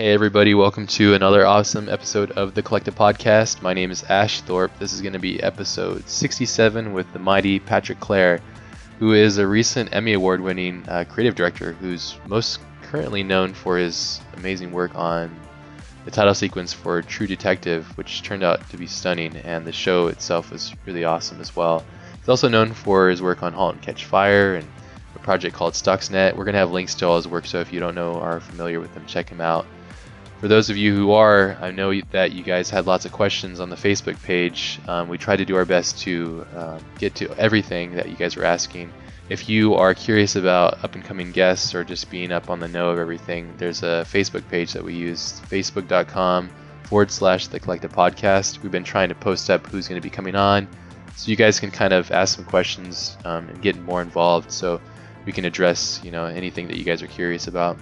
Hey, everybody, welcome to another awesome episode of the Collective Podcast. My name is Ash Thorpe. This is going to be episode 67 with the mighty Patrick Clair, who is a recent Emmy Award winning uh, creative director who's most currently known for his amazing work on the title sequence for True Detective, which turned out to be stunning, and the show itself was really awesome as well. He's also known for his work on *Halt and Catch Fire and a project called Stuxnet. We're going to have links to all his work, so if you don't know or are familiar with him, check him out. For those of you who are, I know that you guys had lots of questions on the Facebook page. Um, we tried to do our best to um, get to everything that you guys were asking. If you are curious about up and coming guests or just being up on the know of everything, there's a Facebook page that we use, facebook.com forward slash the collective podcast. We've been trying to post up who's going to be coming on so you guys can kind of ask some questions um, and get more involved so we can address you know anything that you guys are curious about.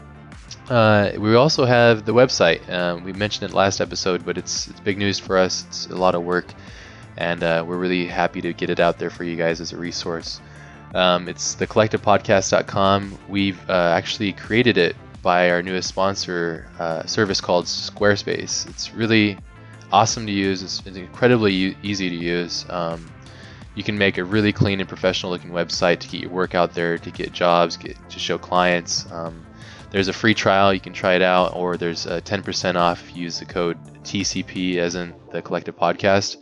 Uh, we also have the website. Um, we mentioned it last episode, but it's it's big news for us. It's a lot of work, and uh, we're really happy to get it out there for you guys as a resource. Um, it's thecollectivepodcast.com. We've uh, actually created it by our newest sponsor uh, service called Squarespace. It's really awesome to use. It's, it's incredibly u- easy to use. Um, you can make a really clean and professional looking website to get your work out there, to get jobs, get to show clients. Um, there's a free trial you can try it out or there's a 10% off if you use the code tcp as in the collective podcast.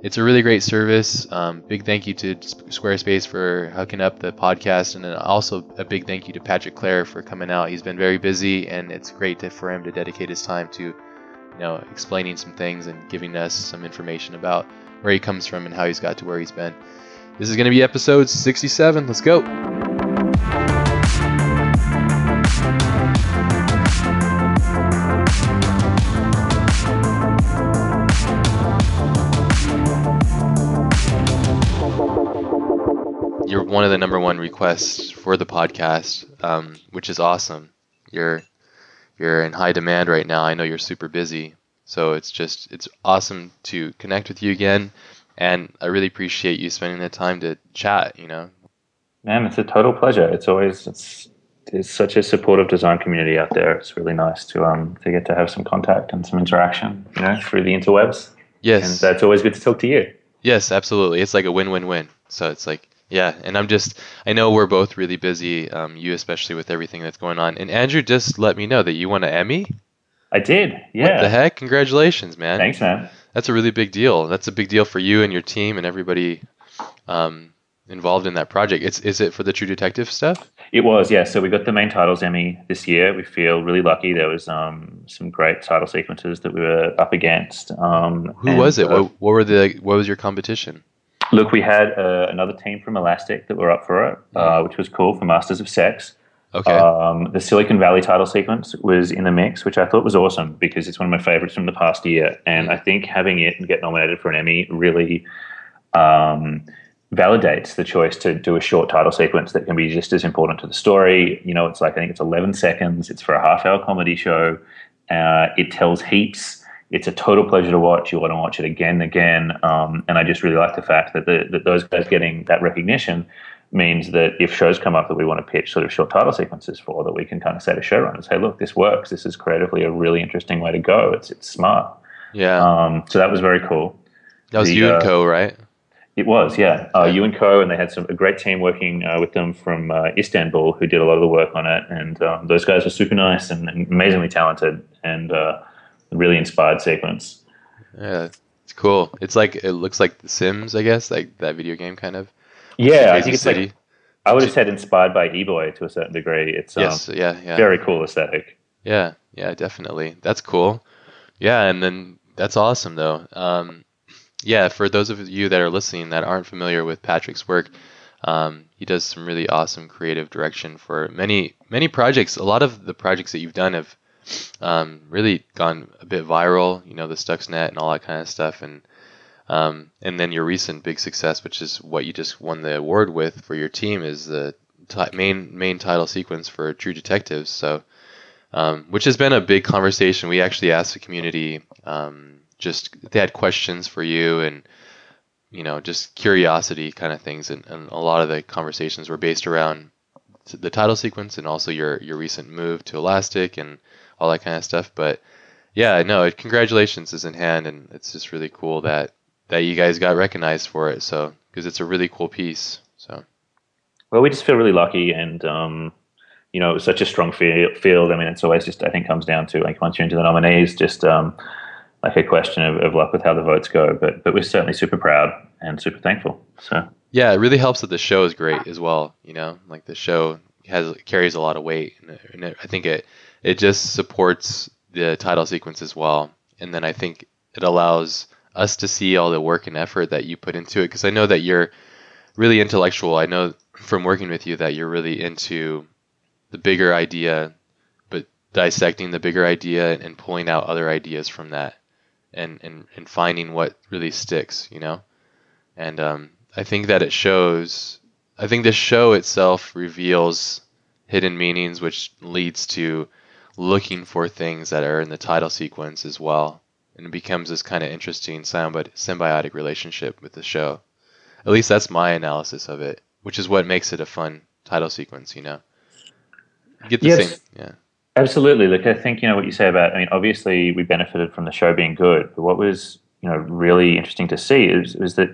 It's a really great service. Um, big thank you to squarespace for hooking up the podcast and then also a big thank you to patrick clair for coming out. He's been very busy and it's great to, for him to dedicate his time to you know explaining some things and giving us some information about where he comes from and how he's got to where he's been. This is going to be episode 67 let's go one of the number one requests for the podcast, um, which is awesome. You're you're in high demand right now. I know you're super busy, so it's just it's awesome to connect with you again, and I really appreciate you spending the time to chat. You know, man, it's a total pleasure. It's always it's it's such a supportive design community out there. It's really nice to um to get to have some contact and some interaction, you know, through the interwebs. Yes, and that's always good to talk to you. Yes, absolutely. It's like a win-win-win. So it's like yeah, and I'm just, I know we're both really busy, um, you especially with everything that's going on. And Andrew just let me know that you won an Emmy. I did, yeah. What the heck? Congratulations, man. Thanks, man. That's a really big deal. That's a big deal for you and your team and everybody um, involved in that project. It's Is it for the True Detective stuff? It was, yeah. So we got the main titles Emmy this year. We feel really lucky. There was um, some great title sequences that we were up against. Um, Who and, was it? Uh, what, what were the? What was your competition? Look, we had uh, another team from Elastic that were up for it, uh, mm. which was cool for Masters of Sex. Okay. Um, the Silicon Valley title sequence was in the mix, which I thought was awesome because it's one of my favorites from the past year. And mm. I think having it and get nominated for an Emmy really um, validates the choice to do a short title sequence that can be just as important to the story. You know, it's like, I think it's 11 seconds, it's for a half hour comedy show. Uh, it tells heaps it's a total pleasure to watch. You want to watch it again and again. Um, and I just really like the fact that, the, that those guys getting that recognition means that if shows come up that we want to pitch sort of short title sequences for, that we can kind of say to showrunners, hey, look, this works. This is creatively a really interesting way to go. It's it's smart. Yeah. Um, so that was very cool. That was the, Yu and uh, Co, right? It was, yeah. Uh, Yu and Co, and they had some a great team working uh, with them from uh, Istanbul who did a lot of the work on it. And um, those guys were super nice and, and amazingly talented. And uh, really inspired sequence. Yeah, it's cool. It's like it looks like The Sims, I guess, like that video game kind of. Yeah, I think it's City. like I would have said inspired by eBoy to a certain degree. It's um, yes, yeah, yeah, very cool aesthetic. Yeah, yeah, definitely. That's cool. Yeah, and then that's awesome though. Um, yeah, for those of you that are listening that aren't familiar with Patrick's work, um, he does some really awesome creative direction for many many projects. A lot of the projects that you've done have um, really gone a bit viral. You know, the Stuxnet and all that kind of stuff, and um, and then your recent big success, which is what you just won the award with for your team, is the t- main main title sequence for True Detectives. So, um, which has been a big conversation. We actually asked the community um, just they had questions for you and you know just curiosity kind of things, and, and a lot of the conversations were based around the title sequence and also your your recent move to Elastic and all that kind of stuff. But yeah, no, congratulations is in hand, and it's just really cool that that you guys got recognized for it. So because it's a really cool piece. So well, we just feel really lucky, and um, you know, it was such a strong field. I mean, it's always just I think comes down to like once you're into the nominees, just um, like a question of, of luck with how the votes go. But but we're certainly super proud and super thankful. So yeah, it really helps that the show is great as well. You know, like the show has carries a lot of weight, and, it, and it, I think it it just supports the title sequence as well. And then I think it allows us to see all the work and effort that you put into it because I know that you're really intellectual. I know from working with you that you're really into the bigger idea, but dissecting the bigger idea and pulling out other ideas from that and, and, and finding what really sticks, you know? And um, I think that it shows, I think the show itself reveals hidden meanings, which leads to looking for things that are in the title sequence as well. And it becomes this kind of interesting symbiotic relationship with the show. At least that's my analysis of it, which is what makes it a fun title sequence, you know? You get the yes. same, yeah. Absolutely. Look, I think you know what you say about. I mean, obviously we benefited from the show being good, but what was you know really interesting to see is is that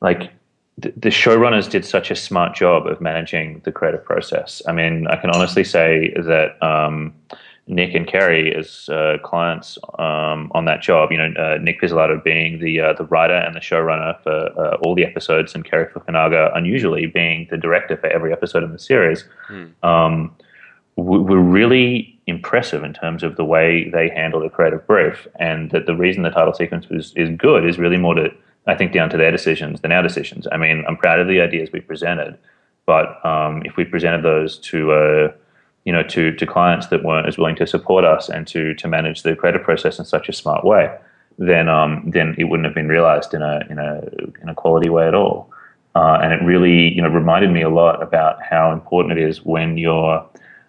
like the, the showrunners did such a smart job of managing the creative process. I mean, I can honestly say that um, Nic and Cary as uh, clients um, on that job. You know, uh, Nic Pizzolatto being the uh, the writer and the showrunner for uh, all the episodes, and Cary Fukunaga unusually being the director for every episode in the series. Mm. Um, were really impressive in terms of the way they handle the creative brief, and that the reason the title sequence was is good is really more to I think down to their decisions than our decisions. I mean, I'm proud of the ideas we presented, but um, if we presented those to uh, you know to to clients that weren't as willing to support us and to to manage the creative process in such a smart way, then um, then it wouldn't have been realized in a in a in a quality way at all. Uh, and it really you know reminded me a lot about how important it is when you're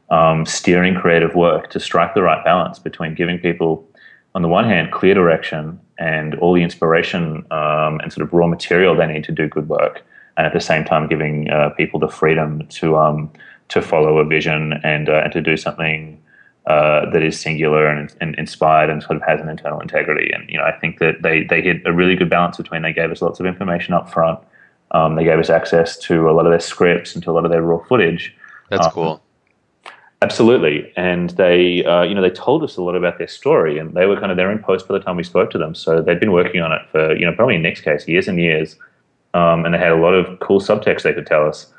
um, steering creative work to strike the right balance between giving people, on the one hand, clear direction and all the inspiration um, and sort of raw material they need to do good work, and at the same time giving uh, people the freedom to um, to follow a vision and uh, and to do something uh, that is singular and, and, inspired and sort of has an internal integrity. And you know, I think that they they hit a really good balance between they gave us lots of information up front, um, they gave us access to a lot of their scripts and to a lot of their raw footage. That's um, cool. Absolutely, and they, uh, you know, they told us a lot about their story, and they were kind of there in post by the time we spoke to them. So they'd been working on it for, you know, probably in Nic's case, years and years, um, and they had a lot of cool subtext they could tell us.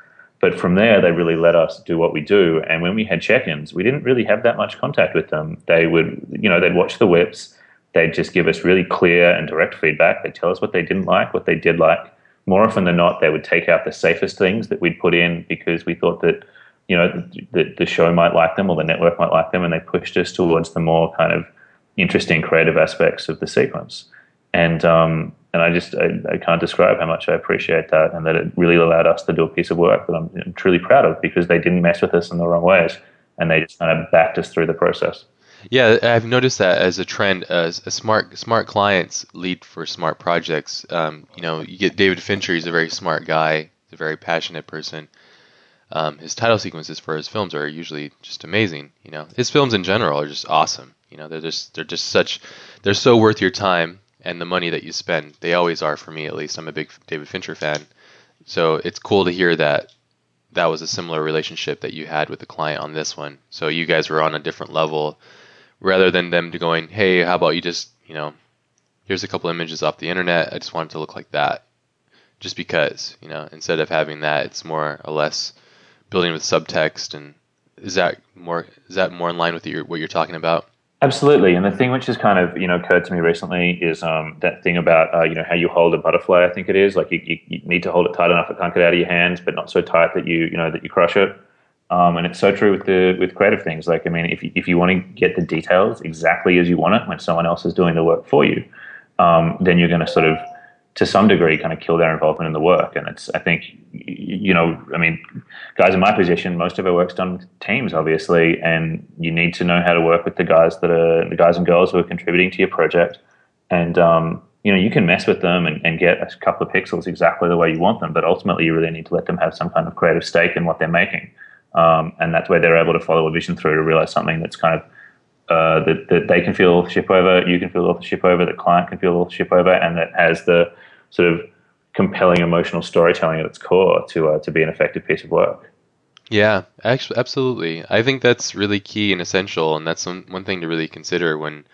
But from there, they really let us do what we do. And when we had check-ins, we didn't really have that much contact with them. They would, you know, they'd watch the whips. They'd just give us really clear and direct feedback. They'd tell us what they didn't like, what they did like. More often than not, they would take out the safest things that we'd put in because we thought that you know the, the show might like them or the network might like them, and they pushed us towards the more kind of interesting creative aspects of the sequence. And um, and I just I, I, can't describe how much I appreciate that, and that it really allowed us to do a piece of work that I'm, I'm truly proud of because they didn't mess with us in the wrong ways, and they just kind of backed us through the process. Yeah, I've noticed that as a trend. A smart smart clients lead for smart projects. Um, you know, you get David Fincher. He's a very smart guy. He's a very passionate person um, his title sequences for his films are usually just amazing. You know, his films in general are just awesome. You know, they're just they're just such they're so worth your time and the money that you spend. They always are for me, at least. I'm a big David Fincher fan, so it's cool to hear that that was a similar relationship that you had with the client on this one. So you guys were on a different level, rather than them going, "Hey, how about you just you know, here's a couple images off the internet. I just want it to look like that." Just because, you know, instead of having that, it's more or less building with subtext and is that more is that more in line with your, what you're talking about? Absolutely, and the thing which has kind of you know occurred to me recently is um, that thing about uh, you know how you hold a butterfly. I think it is like you, you, you, need to hold it tight enough it can't get out of your hands, but not so tight that you you know that you crush it. Um, and it's so true with the with creative things. Like I mean, if you, if you want to get the details exactly as you want it when someone else is doing the work for you, um, then you're going to sort of to some degree kind of kill their involvement in the work. And it's, I think, you know, I mean, guys in my position, most of our work's done with teams, obviously, and you need to know how to work with the guys that are the guys and girls who are contributing to your project. And, um, you know, you can mess with them and, and get a couple of pixels exactly the way you want them, but ultimately you really need to let them have some kind of creative stake in what they're making. Um, and that's where they're able to follow a vision through to realize something that's kind of uh, that, that they can feel ship over, you can feel authorship over, the client can feel authorship over, and that has the sort of compelling emotional storytelling at its core to uh, to be an effective piece of work. Yeah, actually, absolutely. I think that's really key and essential, and that's one, one thing to really consider when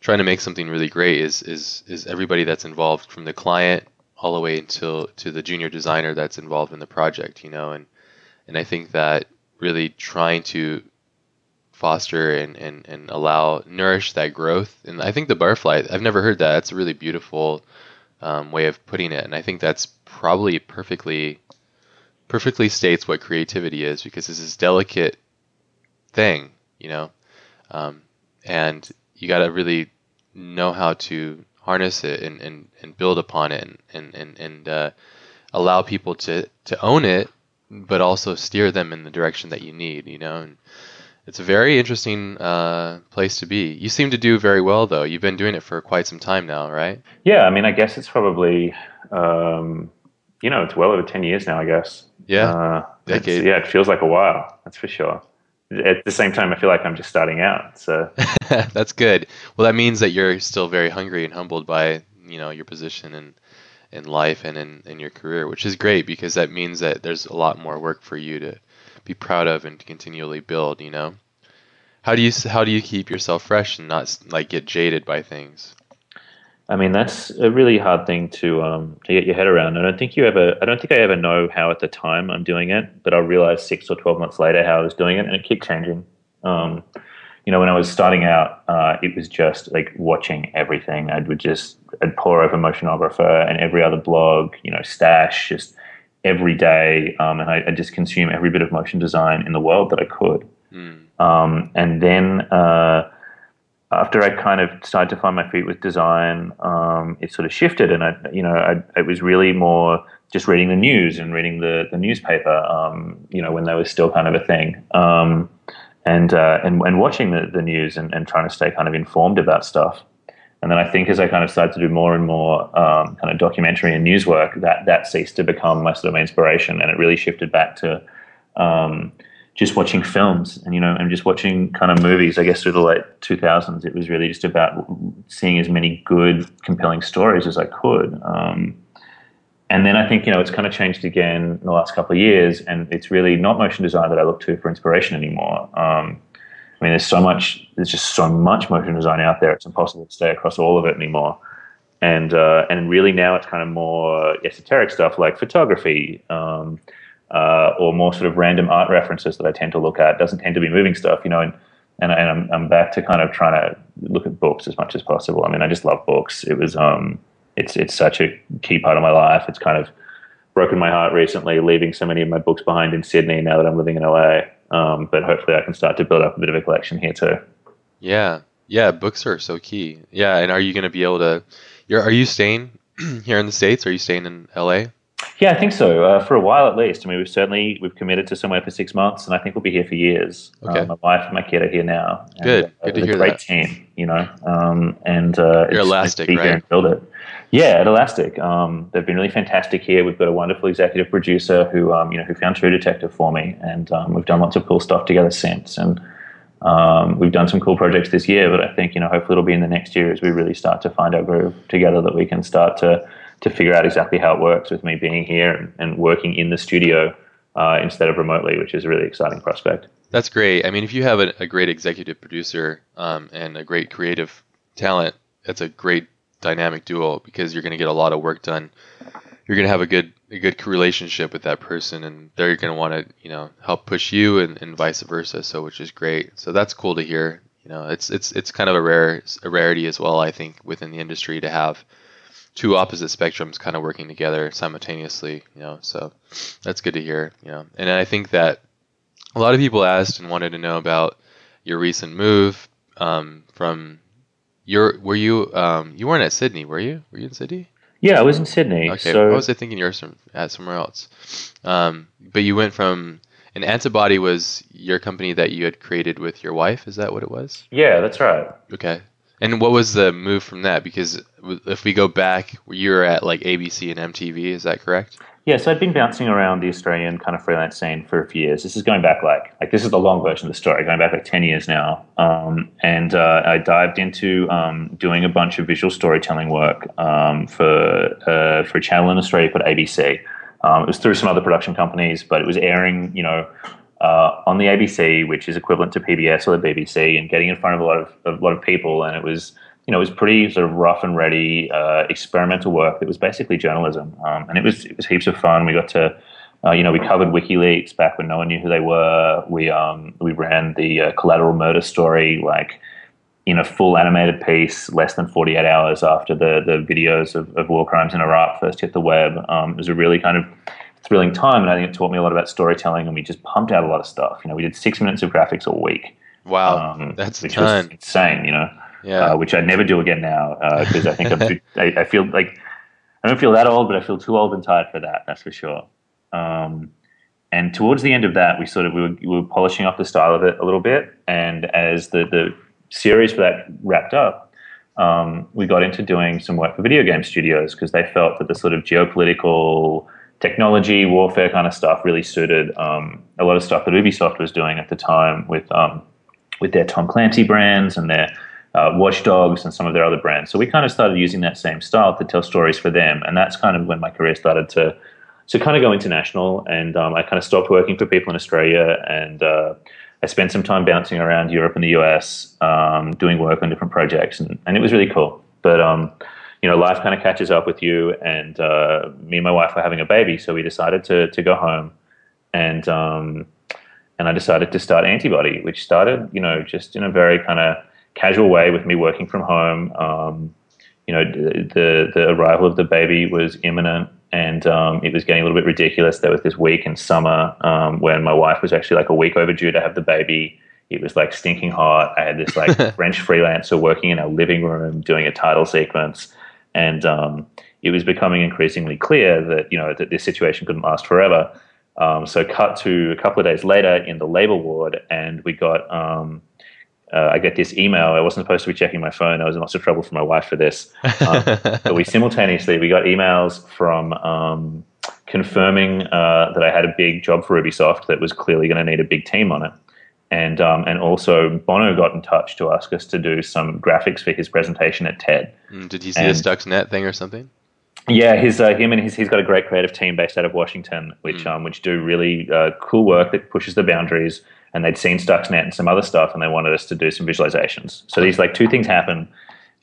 trying to make something really great. Is is is everybody that's involved, from the client all the way until to the junior designer that's involved in the project, you know, and and I think that really trying to foster and, and, and allow nourish that growth. And I think the butterfly I've never heard that. That's a really beautiful um, way of putting it. And I think that's probably perfectly perfectly states what creativity is because it's this delicate thing you know? Um, and you got to really know how to harness it and, and, and build upon it and and and, uh, allow people to to own it but also steer them in the direction that you need you know? And it's a very interesting uh, place to be you seem to do very well though you've been doing it for quite some time now right Yeah, I mean, I guess it's probably, um, you know, it's well over 10 years now, I guess. yeah Uh, Decade. yeah, it feels like a while, that's for sure. At the same time, I feel like I'm just starting out. So, that's good well that means that you're still very hungry and humbled by you know your position in in life and in, in your career which is great because that means that there's a lot more work for you to be proud of and continually build you know how do you how do you keep yourself fresh and not like get jaded by things I mean, that's a really hard thing to um, to get your head around. I don't think you ever, I don't think I ever know how at the time I'm doing it, but I'll realize six or 12 months later how I was doing it, and it kept changing. Um, you know, when I was starting out, uh, it was just like watching everything. I would just I'd pour over Motionographer and every other blog, you know, Stash, just every day, um, and I, I just consume every bit of motion design in the world that I could. mm. Um, and then uh, after I kind of started to find my feet with design, um, it sort of shifted, and I, you know, I, it was really more just reading the news and reading the the newspaper. Um, you know, when they was still kind of a thing, um, and, uh, and and watching the, the news and, and trying to stay kind of informed about stuff. And then I think as I kind of started to do more and more um, kind of documentary and news work, that that ceased to become my sort of inspiration, and it really shifted back to um, just watching films and you know and just watching kind of movies. I guess through the late two thousands, it was really just about seeing as many good, compelling stories as I could. Um, and then I think you know it's kind of changed again in the last couple of years, and it's really not motion design that I look to for inspiration anymore. I mean, there's so much, there's just so much motion design out there. It's impossible to stay across all of it anymore. And uh, and really now it's kind of more esoteric stuff like photography, um, uh, or more sort of random art references that I tend to look at. It doesn't tend to be moving stuff, you know. And and, and I'm I'm back to kind of trying to look at books as much as possible. I mean, I just love books. It was um, it's it's such a key part of my life. It's kind of broken my heart recently, leaving so many of my books behind in Sydney now that I'm living in LA. Um, but hopefully, I can start to build up a bit of a collection here too. yeah. Yeah books are so key. Yeah and are you going to be able to you're are you staying here in the states? Are you staying in la Yeah, I think so. Uh, for a while at least. I mean, we've certainly we've committed to somewhere for six months, and I think we'll be here for years. Okay. Um, my wife and my kid are here now. And, Good. uh, Good to hear a great that. team, you know. Um, and uh, You're it's Elastic, to be here right? and build it. Yeah, at Elastic. Um, they've been really fantastic here. We've got a wonderful executive producer who um, you know who found True Detective for me, and um, we've done lots of cool stuff together since. And um, we've done some cool projects this year, but I think you know hopefully it'll be in the next year as we really start to find our groove together that we can start to to figure out exactly how it works with me being here and, and working in the studio uh, instead of remotely, which is a really exciting prospect. That's great. I mean, if you have a, a great executive producer um, and a great creative talent, that's a great dynamic duo because you're going to get a lot of work done. You're going to have a good a good relationship with that person, and they're going to want to you know help push you, and, and vice versa. So, which is great. So that's cool to hear. You know, it's it's it's kind of a rare a rarity as well. I think within the industry to have two opposite spectrums kind of working together simultaneously. You know, so that's good to hear. You know, and I think that a lot of people asked and wanted to know about your recent move um, from your. Were you um, you weren't at Sydney? Were you? Were you in Sydney? Yeah, I was in Sydney. Okay, so what was I thinking? You were some, at somewhere else. Um, but you went from an antibody was your company that you had created with your wife. Is that what it was? yeah, that's right. Okay. And what was the move from that? Because if we go back, you were at like ABC and MTV. Is that correct? Yeah, so I'd been bouncing around the Australian kind of freelance scene for a few years. This is going back like like this is the long version of the story, going back like ten years now. Um, and uh, I dived into um, doing a bunch of visual storytelling work um, for uh, for a channel in Australia called ABC. Um, it was through some other production companies, but it was airing, you know, uh, on the ABC, which is equivalent to PBS or the BBC, and getting in front of a lot of a lot of people. And it was you know, it was pretty sort of rough and ready uh, experimental work. It was basically journalism, um, and it was it was heaps of fun. We got to, uh, you know, we covered WikiLeaks back when no one knew who they were. We um, we ran the uh, collateral murder story like in a full animated piece, less than forty eight hours after the the videos of, of war crimes in Iraq first hit the web. Um, it was a really kind of thrilling time, and I think it taught me a lot about storytelling. And we just pumped out a lot of stuff. You know, we did six minutes of graphics a week. Wow, um, that's which was insane. You know yeah. uh, which I'd never do again now because uh, I think I'm too, I, I, feel like I don't feel that old, but I feel too old and tired for that. That's for sure. Um, and towards the end of that, we sort of we were, we were, polishing up the style of it a little bit, and as the the series for that wrapped up, um, we got into doing some work for video game studios because they felt that the sort of geopolitical technology warfare kind of stuff really suited um, a lot of stuff that Ubisoft was doing at the time with um, with their Tom Clancy brands and their uh, Watch Dogs and some of their other brands. So we kind of started using that same style to tell stories for them, and that's kind of when my career started to to kind of go international. And um, I kind of stopped working for people in Australia, and uh, I spent some time bouncing around Europe and the US, um, doing work on different projects, and, and it was really cool. But um, you know, life kind of catches up with you, and uh, me and my wife were having a baby, so we decided to to go home, and um, and I decided to start Antibody, which started, you know, just in a very kind of casual way with me working from home. Um, you know, the the arrival of the baby was imminent, and um, it was getting a little bit ridiculous. There was this week in summer um, when my wife was actually like a week overdue to have the baby. It was like stinking hot. I had this like French freelancer working in our living room doing a title sequence, and um, it was becoming increasingly clear that you know that this situation couldn't last forever. Um, so, cut to a couple of days later in the labor ward, and we got um, uh, I get this email. I wasn't supposed to be checking my phone. I was in lots of trouble for my wife for this. Um, but we simultaneously we got emails from um, confirming uh, that I had a big job for Ubisoft that was clearly going to need a big team on it, and um, and also Bono got in touch to ask us to do some graphics for his presentation at TED. Mm, did you see and, the Stuxnet thing or something? Yeah, his uh, him and his he's got a great creative team based out of Washington, which mm. um, which do really uh, cool work that pushes the boundaries and they'd seen Stuxnet and some other stuff, and they wanted us to do some visualizations. So these like two things happen.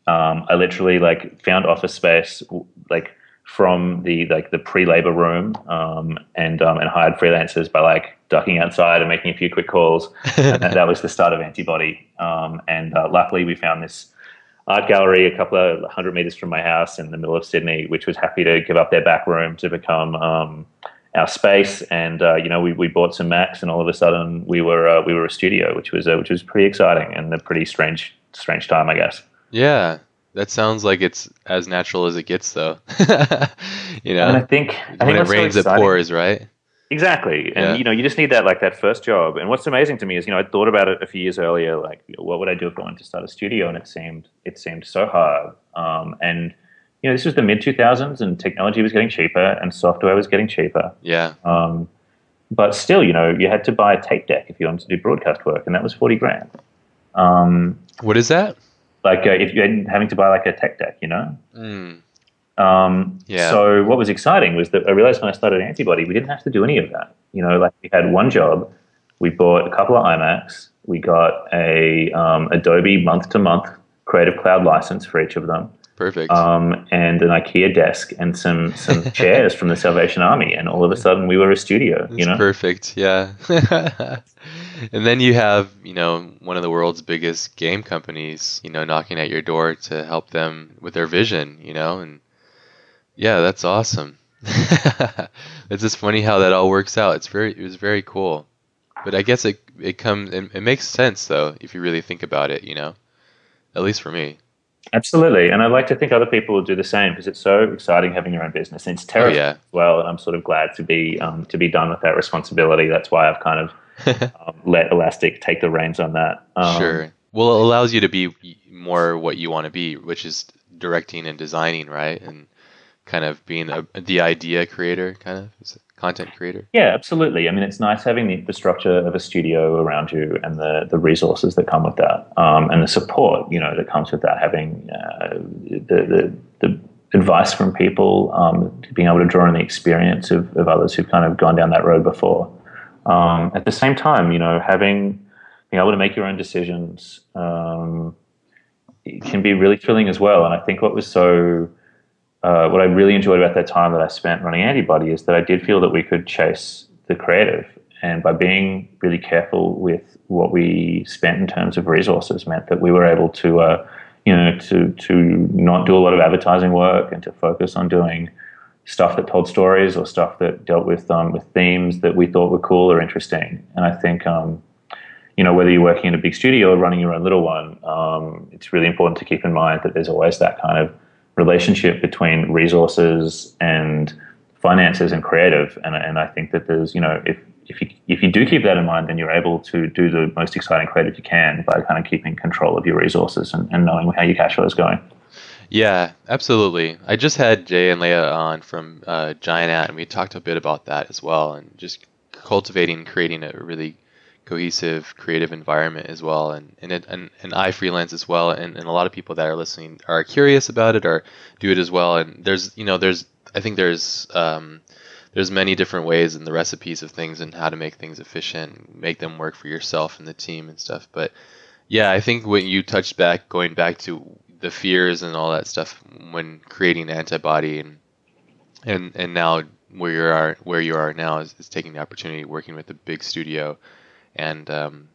Um, I literally like found office space like from the like the pre-labor room um, and um, and hired freelancers by like ducking outside and making a few quick calls. and that, that, was the start of Antibody. Um, and uh, luckily, we found this art gallery a couple of hundred meters from my house in the middle of Sydney, which was happy to give up their back room to become um, our space, and uh, you know we, we bought some Macs, and all of a sudden we were uh, we were a studio, which was uh, which was pretty exciting and a pretty strange strange time, I guess. Yeah, that sounds like it's as natural as it gets, though. you know, and I think I when think it rains, so it pours, right? Exactly, and yeah. you know, you just need that like that first job. And what's amazing to me is, you know, I thought about it a few years earlier, like, what would I do if I wanted to start a studio? And it seemed it seemed so hard. Um, and you know, this was the mid 2000s and technology was getting cheaper and software was getting cheaper. Yeah. Um, but still, you know, you had to buy a tape deck if you wanted to do broadcast work, and that was 40 grand. Um, what is that? Like uh, if you had having to buy like a tech deck, you know? Mm. Um, yeah. So what was exciting was that I realized when I started Antibody, we didn't have to do any of that. You know, like we had one job. We bought a couple of iMacs. We got a um, Adobe month to month Creative Cloud license for each of them. Perfect. Um, and an IKEA desk and some some chairs from the Salvation Army, and all of a sudden we were a studio. That's you know, perfect. Yeah. and then you have you know one of the world's biggest game companies, you know, knocking at your door to help them with their vision. You know, and yeah, that's awesome. it's just funny how that all works out. It's very it was very cool. But I guess it it comes it, it makes sense though if you really think about it. You know, at least for me. Absolutely, and I'd like to think other people will do the same because it's so exciting having your own business. And it's terrifying oh, yeah. as well, and I'm sort of glad to be um, to be done with that responsibility. That's why I've kind of um, let Elastic take the reins on that. Um, sure. Well, it allows you to be more what you want to be, which is directing and designing, right? And kind of being a, the idea creator, kind of content creator? Yeah, absolutely. I mean, it's nice having the infrastructure of a studio around you and the the resources that come with that, um, and the support you know that comes with that. Having uh, the, the the advice from people, um, being able to draw on the experience of, of others who've kind of gone down that road before. Um, at the same time, you know, having being able to make your own decisions um, can be really thrilling as well. And I think what was so uh, what I really enjoyed about that time that I spent running Antibody is that I did feel that we could chase the creative, and by being really careful with what we spent in terms of resources, meant that we were able to, uh, you know, to to not do a lot of advertising work and to focus on doing stuff that told stories or stuff that dealt with um, with themes that we thought were cool or interesting. And I think. Um, you know, whether you're working in a big studio or running your own little one, um, it's really important to keep in mind that there's always that kind of relationship between resources and finances and creative. And, and I think that there's, you know, if, if you, if you do keep that in mind, then you're able to do the most exciting creative you can by kind of keeping control of your resources and, and knowing how your cash flow is going. Yeah, absolutely. I just had Jay and Leah on from uh, Giant Ant, and we talked a bit about that as well, and just cultivating, creating a really cohesive creative environment as well and and, it, and, and I freelance as well and, and a lot of people that are listening are curious about it or do it as well and there's you know there's I think there's um, there's many different ways and the recipes of things and how to make things efficient make them work for yourself and the team and stuff but yeah I think when you touched back going back to the fears and all that stuff when creating antibody and and and now where you are where you are now is, is taking the opportunity working with a big studio and um,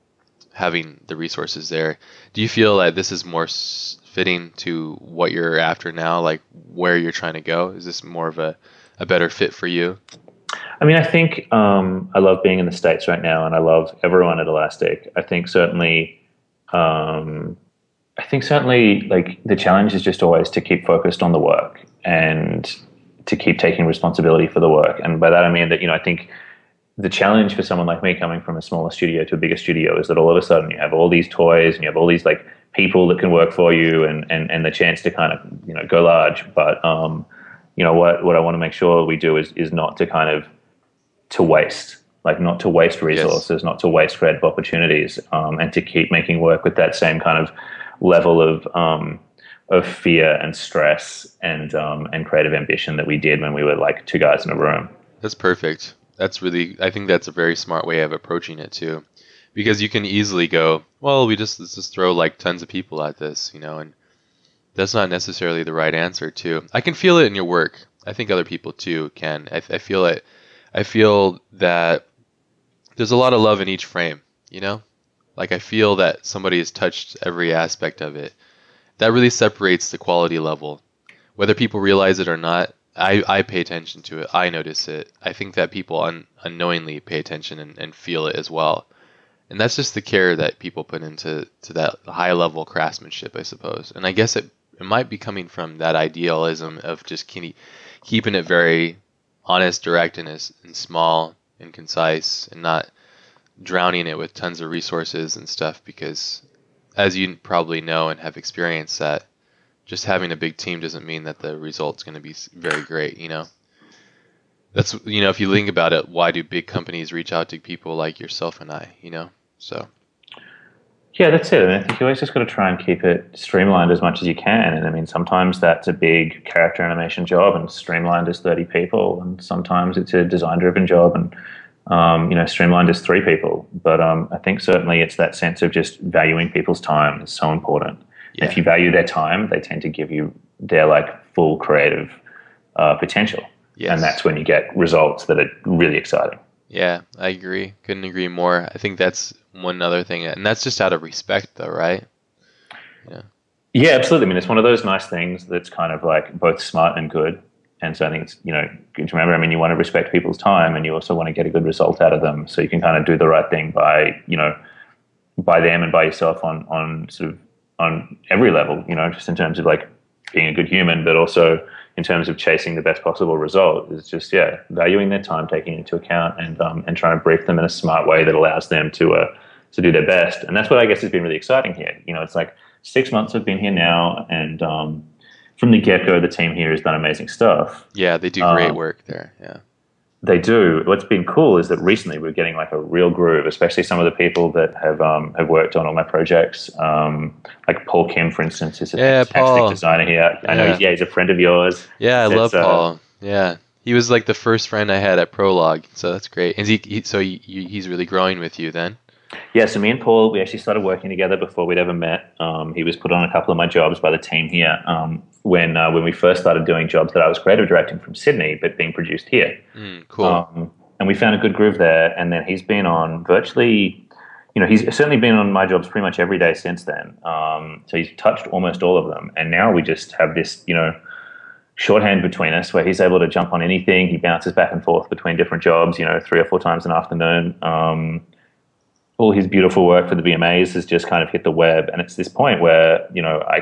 having the resources there. Do you feel that this is more fitting to what you're after now, like where you're trying to go? Is this more of a, a better fit for you? I mean, I think um, I love being in the States right now, and I love everyone at Elastic. I think certainly, um, I think certainly, like the challenge is just always to keep focused on the work and to keep taking responsibility for the work. And by that I mean that you know I think the challenge for someone like me coming from a smaller studio to a bigger studio is that all of a sudden you have all these toys and you have all these like people that can work for you and and, and the chance to kind of you know go large. But um you know what what I want to make sure we do is is not to kind of to waste like not to waste resources yes. not to waste creative opportunities um, and to keep making work with that same kind of level of um, of fear and stress and um, and creative ambition that we did when we were like two guys in a room. That's perfect that's really I think that's a very smart way of approaching it too, because you can easily go, well, we just let's just throw like tons of people at this, you know, and that's not necessarily the right answer too. I can feel it in your work. I think other people too can. I, I feel it. I feel that there's a lot of love in each frame, you know, like I feel that somebody has touched every aspect of it. That really separates the quality level, whether people realize it or not. I, I pay attention to it. I notice it. I think that people un, unknowingly pay attention and, and feel it as well. And that's just the care that people put into to that high level craftsmanship, I suppose. And I guess it, it might be coming from that idealism of just keeping it very honest, direct, and, and small and concise, and not drowning it with tons of resources and stuff. Because, as you probably know and have experienced, that just having a big team doesn't mean that the result's going to be very great. You know, that's you know if you think about it, why do big companies reach out to people like yourself and I? You know, so. Yeah, that's it. I think you always just got to try and keep it streamlined as much as you can. And I mean, sometimes that's a big character animation job, and streamlined is thirty people, and sometimes it's a design-driven job, and um, you know, streamlined is three people. But um, I think certainly it's that sense of just valuing people's time is so important. Yeah. If you value their time, they tend to give you their like full creative uh, potential, yes. and that's when you get results that are really exciting. Yeah, I agree. Couldn't agree more. I think that's one other thing, and that's just out of respect, though, right? Yeah. Yeah, absolutely. I mean, it's one of those nice things that's kind of like both smart and good. And so I think it's you know good to remember. I mean, you want to respect people's time, and you also want to get a good result out of them. So you can kind of do the right thing by you know by them and by yourself on on sort of on every level, you know, just in terms of like being a good human, but also in terms of chasing the best possible result is just yeah, valuing their time, taking into account, and um, and trying to brief them in a smart way that allows them to uh, to do their best. And that's what I guess has been really exciting here. You know, it's like six months I've been here now, and um, from the get go, the team here has done amazing stuff. Yeah, they do great um, work there. Yeah. They do. What's been cool is that recently we're getting like a real groove, especially some of the people that have um, have worked on all my projects. Um, like Paul Kim, for instance, is a yeah, fantastic Paul. designer here. I yeah. know he's, yeah, he's a friend of yours. Yeah, I love uh, Paul. Yeah, he was like the first friend I had at Prologue, so that's great. Is he, he so he, he's really growing with you then? Yeah, so me and Paul, we actually started working together before we'd ever met. Um, he was put on a couple of my jobs by the team here um, when uh, when we first started doing jobs that I was creative directing from Sydney, but being produced here. Mm, cool. Um, and we found a good groove there. And then he's been on virtually, you know, he's certainly been on my jobs pretty much every day since then. Um, so he's touched almost all of them. And now we just have this, you know, shorthand between us where he's able to jump on anything. He bounces back and forth between different jobs, you know, three or four times an afternoon. Um, all his beautiful work for the VMAs has just kind of hit the web, and it's this point where you know I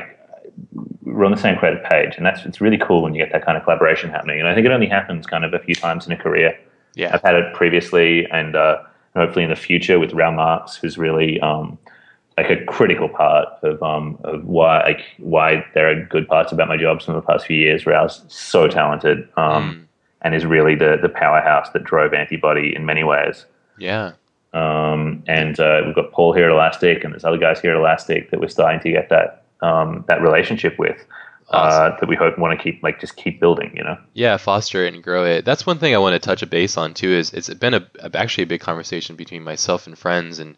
we're on the same credit page, and that's it's really cool when you get that kind of collaboration happening. And I think it only happens kind of a few times in a career. Yeah, I've had it previously, and uh, hopefully in the future with Raoul Marks, who's really um, like a critical part of um, of why like why there are good parts about my jobs from the past few years. Raoul's so talented um, mm. and is really the the powerhouse that drove Antibody in many ways. Yeah. Um, and uh, we've got Paul here at Elastic, and there's other guys here at Elastic that we're starting to get that um, that relationship with. Uh, awesome. Uh, that we hope want to keep like just keep building, you know. Yeah, foster it and grow it. That's one thing I want to touch a base on too. Is it's been a, actually a big conversation between myself and friends and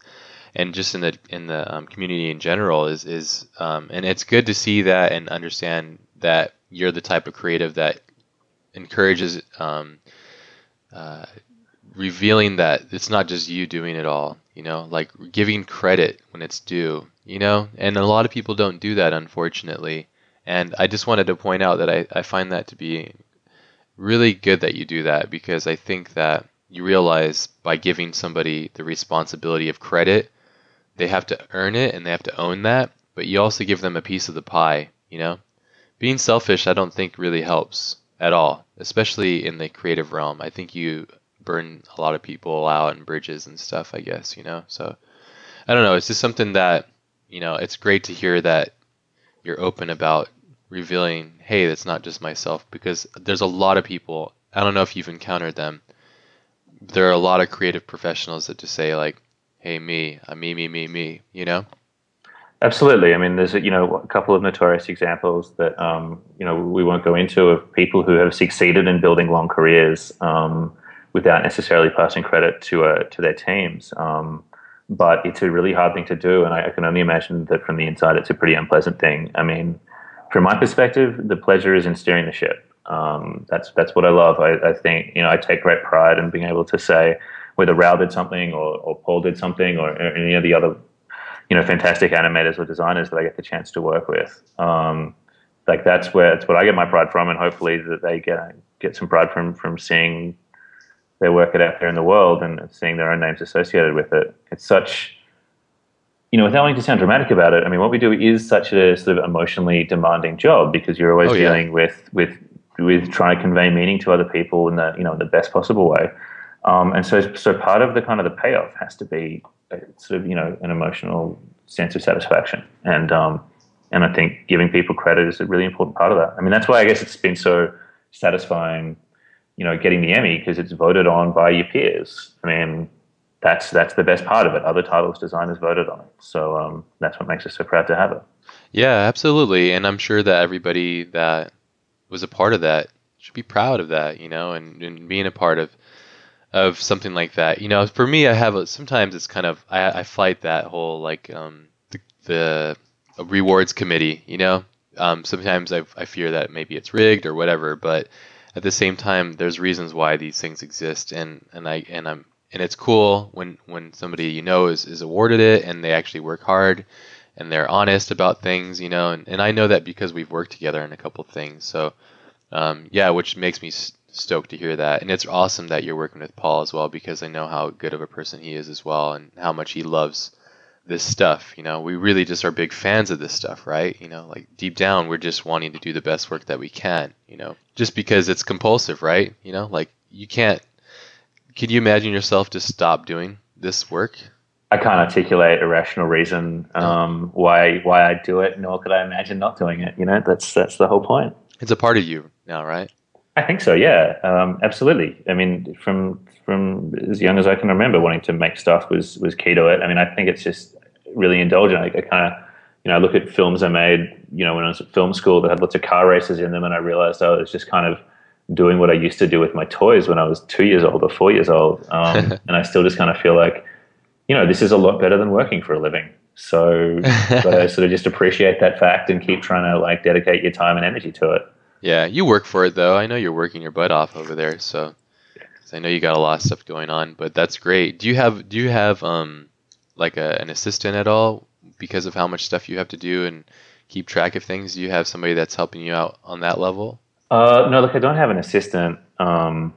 and just in the in the um, community in general is is um, and it's good to see that and understand that you're the type of creative that encourages um, uh, revealing that it's not just you doing it all, you know, like giving credit when it's due, you know, and a lot of people don't do that, unfortunately. And I just wanted to point out that I, I find that to be really good that you do that because I think that you realize by giving somebody the responsibility of credit, they have to earn it and they have to own that, but you also give them a piece of the pie, you know? Being selfish, I don't think really helps at all, especially in the creative realm. I think you burn a lot of people out and bridges and stuff, I guess, you know. So I don't know, it's just something that, you know, it's great to hear that you're open about revealing, hey, that's not just myself because there's a lot of people, I don't know if you've encountered them. There are a lot of creative professionals that just say like, "Hey, me, I'm me, me, me, me," you know. Absolutely. I mean, there's a, you know a couple of notorious examples that um, you know we won't go into of people who have succeeded in building long careers. Um, without necessarily passing credit to uh, to their teams. Um, but it's a really hard thing to do, and I, I, can only imagine that from the inside, it's a pretty unpleasant thing. I mean, from my perspective, the pleasure is in steering the ship. Um, that's that's what I love. I, I, think you know I take great pride in being able to say whether Raoul did something or, or Paul did something or any of the other you know fantastic animators or designers that I get the chance to work with. Um, like that's where that's what I get my pride from, and hopefully that they get get some pride from from seeing their work out there in the world and seeing their own names associated with it. It's such, you know, without wanting to sound dramatic about it, I mean, what we do is such a sort of emotionally demanding job because you're always oh, yeah. dealing with with with trying to convey meaning to other people in the you know the best possible way. Um, and so, so part of the kind of the payoff has to be a, sort of you know an emotional sense of satisfaction, and um, and I think giving people credit is a really important part of that. I mean, that's why I guess it's been so satisfying you know, getting the Emmy because it's voted on by your peers. I mean, that's that's the best part of it. Other titles designers voted on it, so um, that's what makes us so proud to have it. Yeah, absolutely, and I'm sure that everybody that was a part of that should be proud of that, you know, and, and being a part of of something like that. You know, for me, I have a, sometimes it's kind of I, I fight that whole like um, the, the rewards committee. You know, um, sometimes I I fear that maybe it's rigged or whatever, but at the same time, there's reasons why these things exist, and and I and I'm and it's cool when when somebody you know is, is awarded it and they actually work hard and they're honest about things, you know, and, and I know that because we've worked together on a couple of things. So, um, yeah, which makes me stoked to hear that. And it's awesome that you're working with Paul as well because I know how good of a person he is as well and how much he loves this stuff. You know, we really just are big fans of this stuff, right? You know, like deep down, we're just wanting to do the best work that we can, you know, just because it's compulsive, right? You know, like you can't, can you imagine yourself just stop doing this work? I can't articulate a rational reason um, why why I do it, nor could I imagine not doing it. You know, that's that's the whole point. It's a part of you now, right? I think so. Yeah, um, absolutely. I mean, from from as young as I can remember, wanting to make stuff was was key to it. I mean, I think it's just really indulgent. I, I kind of you know, I look at films I made, you know, when I was at film school that had lots of car races in them, and I realized I was just kind of doing what I used to do with my toys when I was two years old or four years old. Um, and I still just kind of feel like, you know, this is a lot better than working for a living. So, but I sort of just appreciate that fact and keep trying to like dedicate your time and energy to it. Yeah, you work for it though. I know you're working your butt off over there, so I know you got a lot of stuff going on. But that's great. Do you have do you have um like a, an assistant at all because of how much stuff you have to do and keep track of things? Do you have somebody that's helping you out on that level? Uh, no, look, I don't have an assistant. Um,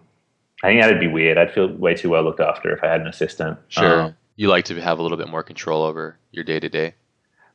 I think that'd be weird. I'd feel way too well looked after if I had an assistant. Sure. Um, you like to have a little bit more control over your day to day.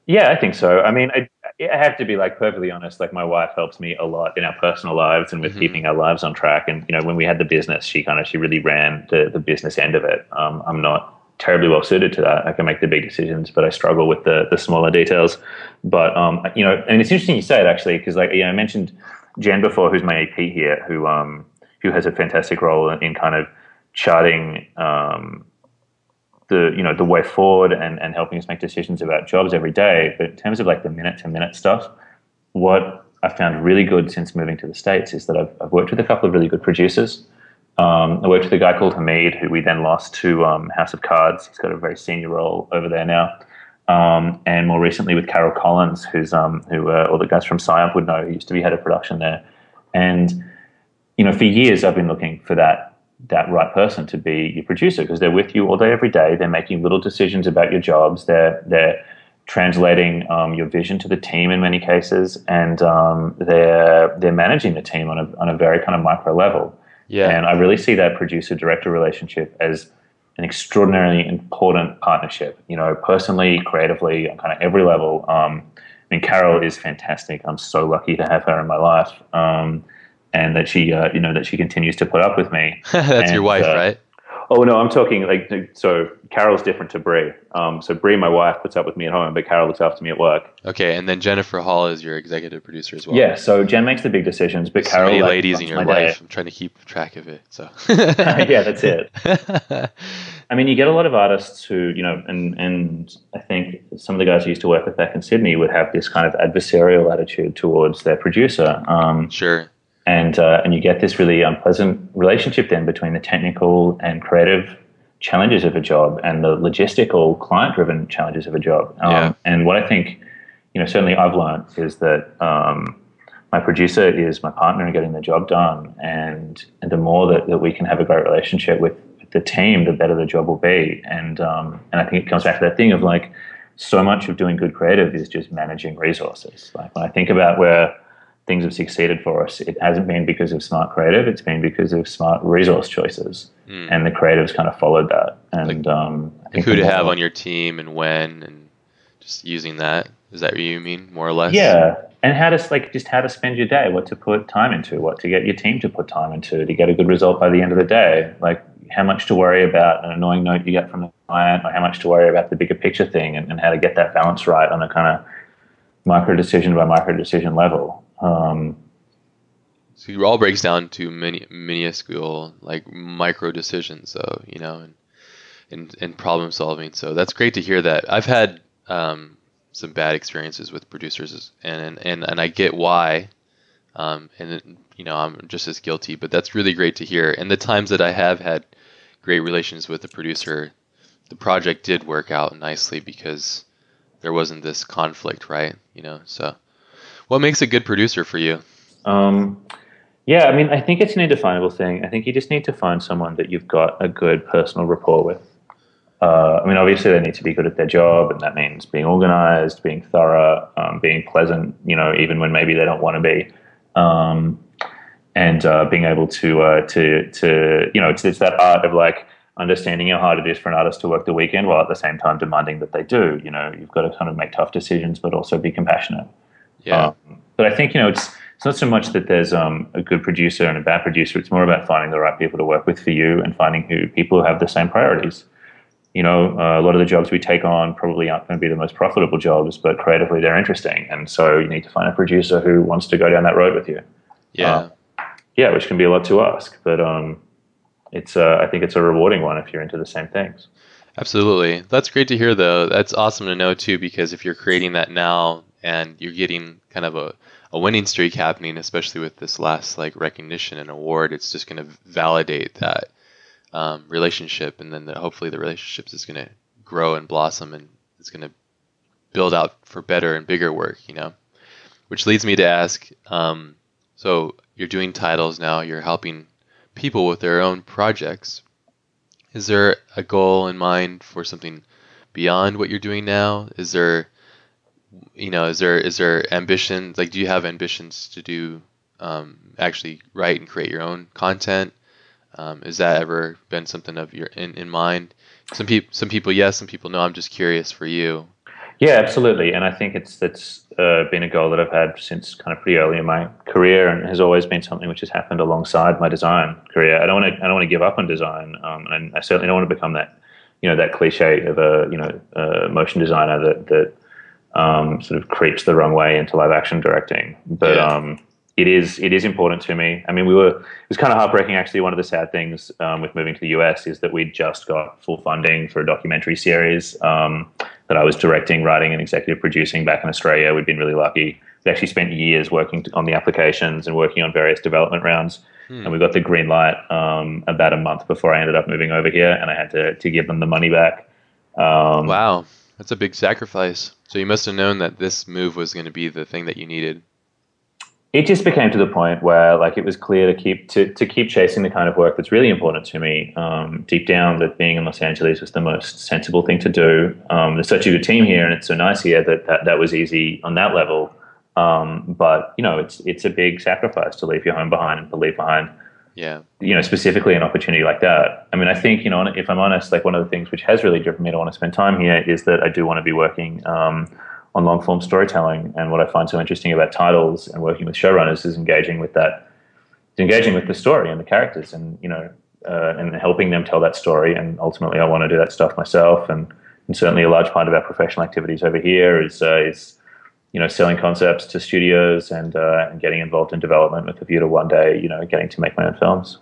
Yeah, I think so. I mean, I, I, have to be like perfectly honest. Like my wife helps me a lot in our personal lives and with mm-hmm. keeping our lives on track. And you know, when we had the business, she kind of she really ran the the business end of it. Um, I'm not terribly well suited to that. I can make the big decisions, but I struggle with the the smaller details. But um, you know, and it's interesting you say it actually because like you know, I mentioned Jen before, who's my AP here, who um who has a fantastic role in, in kind of charting um the you know the way forward and and helping us make decisions about jobs every day. But in terms of like the minute to minute stuff, what I found really good since moving to the states is that I've, I've worked with a couple of really good producers um, I worked with a guy called Hamid, who we then lost to um, House of Cards. He's got a very senior role over there now. Um, and more recently with Carol Collins, who's um, who uh, all the guys from Psyop would know, who used to be head of production there. And you know, for years I've been looking for that that right person to be your producer because they're with you all day, every day. They're making little decisions about your jobs. They're they're translating um, your vision to the team in many cases, and um, they're they're managing the team on a on a very kind of micro level. Yeah. And I really see that producer director relationship as an extraordinarily important partnership, you know, personally, creatively, on kind of every level. Um, I mean, Carol is fantastic. I'm so lucky to have her in my life. Um, and that she, uh, you know, that she continues to put up with me. That's and, your wife, uh, right? Oh no, I'm talking like so. Carol's different to Brie. Um, so Brie, my wife, puts up with me at home, but Carol looks after me at work. Okay, and then Jennifer Hall is your executive producer as well. Yeah, so Jen makes the big decisions, but so Carol. Many like, ladies in your life. Day. I'm trying to keep track of it. So. yeah, that's it. I mean, you get a lot of artists who, you know, and and I think some of the guys I used to work with back in Sydney would have this kind of adversarial attitude towards their producer. Um, sure and uh, and you get this really unpleasant relationship then between the technical and creative challenges of a job and the logistical client-driven challenges of a job. Um, yeah. And what I think, you know, certainly I've learned is that um, my producer is my partner in getting the job done, and and the more that, that we can have a great relationship with the team, the better the job will be. And um, and I think it comes back to that thing of like so much of doing good creative is just managing resources. Like when I think about where things have succeeded for us, it hasn't been because of smart creative. It's been because of smart resource choices, mm. and the creatives kind of followed that. And like, um, who to have on your team and when, and just using that. Is that what you mean, more or less? Yeah, and how to like just how to spend your day, what to put time into, what to get your team to put time into to get a good result by the end of the day. Like how much to worry about an annoying note you get from the client, or how much to worry about the bigger picture thing, and, and how to get that balance right on a kind of micro decision by micro decision level. Um, so it all breaks down to many minuscule like micro decisions, though you know, and and, and problem solving. So that's great to hear that. I've had um, some bad experiences with producers, and and and I get why. Um, and you know, I'm just as guilty, but that's really great to hear. And the times that I have had great relations with the producer, the project did work out nicely because there wasn't this conflict, right? You know, so what makes a good producer for you? Um, yeah, I mean, I think it's an indefinable thing. I think you just need to find someone that you've got a good personal rapport with. Uh, I mean, obviously, they need to be good at their job, and that means being organized, being thorough, um, being pleasant, you know, even when maybe they don't want to be. Um, and uh, being able to, uh, to, to, you know, it's, it's that art of like, understanding how hard it is for an artist to work the weekend while at the same time demanding that they do. You know, you've got to kind of make tough decisions, but also be compassionate. Yeah. Um, but I think you know it's it's not so much that there's um, a good producer and a bad producer. It's more about finding the right people to work with for you and finding who people who have the same priorities. you know, uh, a lot of the jobs we take on probably aren't going to be the most profitable jobs, but creatively they're interesting. And so you need to find a producer who wants to go down that road with you. Yeah. Uh, yeah, which can be a lot to ask, but um, it's uh, I think it's a rewarding one if you're into the same things. Absolutely. That's great to hear, though. That's awesome to know, too, because if you're creating that now and you're getting kind of a, a winning streak happening, especially with this last like recognition and award, it's just going to validate that um, relationship. And then the, hopefully the relationship is going to grow and blossom and it's going to build out for better and bigger work, you know? Which leads me to ask um, so you're doing titles now, you're helping people with their own projects is there a goal in mind for something beyond what you're doing now? Is there, you know, is there is there ambition? Like, do you have ambitions to do um, actually write and create your own content? Um, that ever been something of your in, in mind? Some people, some people, yes. Some people, no. I'm just curious for you. Yeah, absolutely. And I think it's that's uh, been a goal that I've had since kind of pretty early in my career, and has always been something which has happened alongside my design career. I don't want to I don't want to give up on design, um, and I certainly don't want to become that you know that cliche of a you know a motion designer that that um, sort of creeps the wrong way into live action directing. But yeah. um, it is it is important to me. I mean, we were it was kind of heartbreaking actually. One of the sad things um, with moving to the US is that we just got full funding for a documentary series um, that I was directing, writing, and executive producing back in Australia. We'd been really lucky. We actually spent years working on the applications and working on various development rounds, hmm. and we got the green light um, about a month before I ended up moving over here, and I had to to give them the money back. Um, wow, that's a big sacrifice. So you must have known that this move was going to be the thing that you needed? It just became to the point where like it was clear to keep to, to keep chasing the kind of work that's really important to me. Um, deep down that being in los angeles was the most sensible thing to do. Um, there's such a good team here and it's so nice here that that, that was easy on that level. Um, but you know it's it's a big sacrifice to leave your home behind and to leave behind yeah you know specifically an opportunity like that i mean i think you know if i'm honest like one of the things which has really driven me to want to spend time here is that i do want to be working um, on long form storytelling. And what I find so interesting about titles and working with showrunners is engaging with that, engaging with the story and the characters, and you know, uh, and helping them tell that story. And ultimately, I want to do that stuff myself. And, and certainly, a large part of our professional activities over here is uh, is you know selling concepts to studios and uh, and getting involved in development with a view to one day you know getting to make my own films.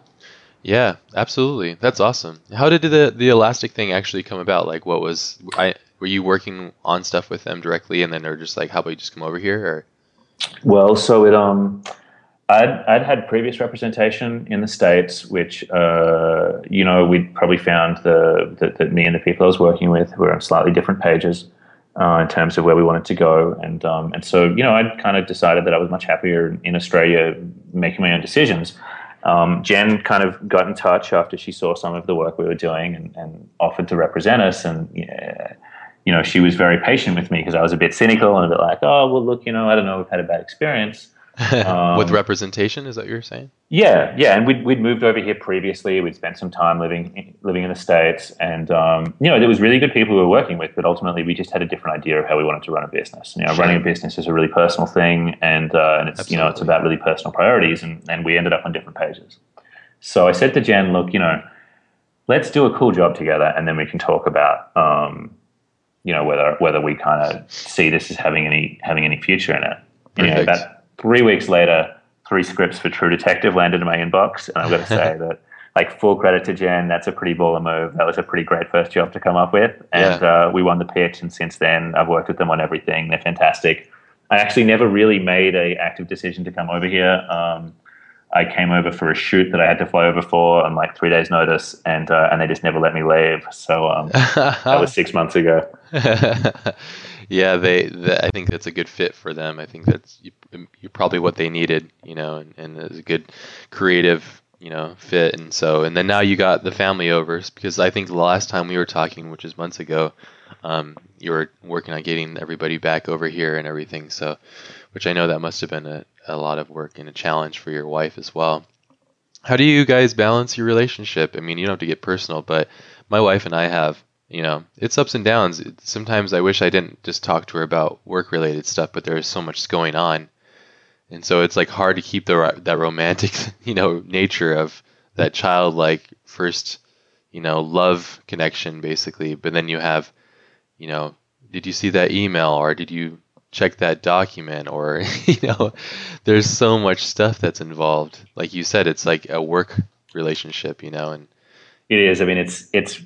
Yeah, absolutely. That's awesome. How did the the elastic thing actually come about? Like, what was I? were you working on stuff with them directly, and then they're just like, "How about you just come over here?" Or well, so it um, I'd I'd had previous representation in the states, which uh, you know we'd probably found the that, that me and the people I was working with were on slightly different pages. Uh, in terms of where we wanted to go. And um, and so you know, I'd kind of decided that I was much happier in Australia making my own decisions. Um, Jen kind of got in touch after she saw some of the work we were doing and, and offered to represent us. And you know, she was very patient with me because I was a bit cynical and a bit like, oh, well, look, you know, I don't know, we've had a bad experience. Um, with representation, is that what you're saying? Yeah, yeah, and we'd, we'd moved over here previously. We'd spent some time living living in the states, and um, you know there was really good people we were working with. But ultimately, we just had a different idea of how we wanted to run a business. You know, sure. running a business is a really personal thing, and uh, and it's Absolutely. you know it's about really personal priorities, and and we ended up on different pages. So I said to Jen, look, you know, let's do a cool job together, and then we can talk about um, you know whether whether we kind of see this as having any having any future in it. You know, about three weeks later, three scripts for True Detective landed in my inbox, and I've got to say that like full credit to Jen, that's a pretty baller move. That was a pretty great first job to come up with, and yeah. uh, we won the pitch. And since then, I've worked with them on everything. They're fantastic. I actually never really made a active decision to come over here. Um, I came over for a shoot that I had to fly over for on like three days' notice, and uh, and they just never let me leave. So um, that was six months ago. yeah, they, they, I think that's a good fit for them. I think that's you, probably what they needed, you know, and, and it was a good creative, you know, fit. And so, and then now you got the family over because I think the last time we were talking, which is months ago, um, you were working on getting everybody back over here and everything. So, which I know that must have been a, a lot of work and a challenge for your wife as well. How do you guys balance your relationship? I mean, you don't have to get personal, but my wife and I have, you know, it's ups and downs. Sometimes I wish I didn't just talk to her about work related stuff, but there's so much going on. And so it's like hard to keep the that romantic, you know, nature of that childlike first, you know, love connection basically. But then you have, you know, did you see that email or did you check that document or you know there's so much stuff that's involved. Like you said it's like a work relationship you know and it is. I mean it's it's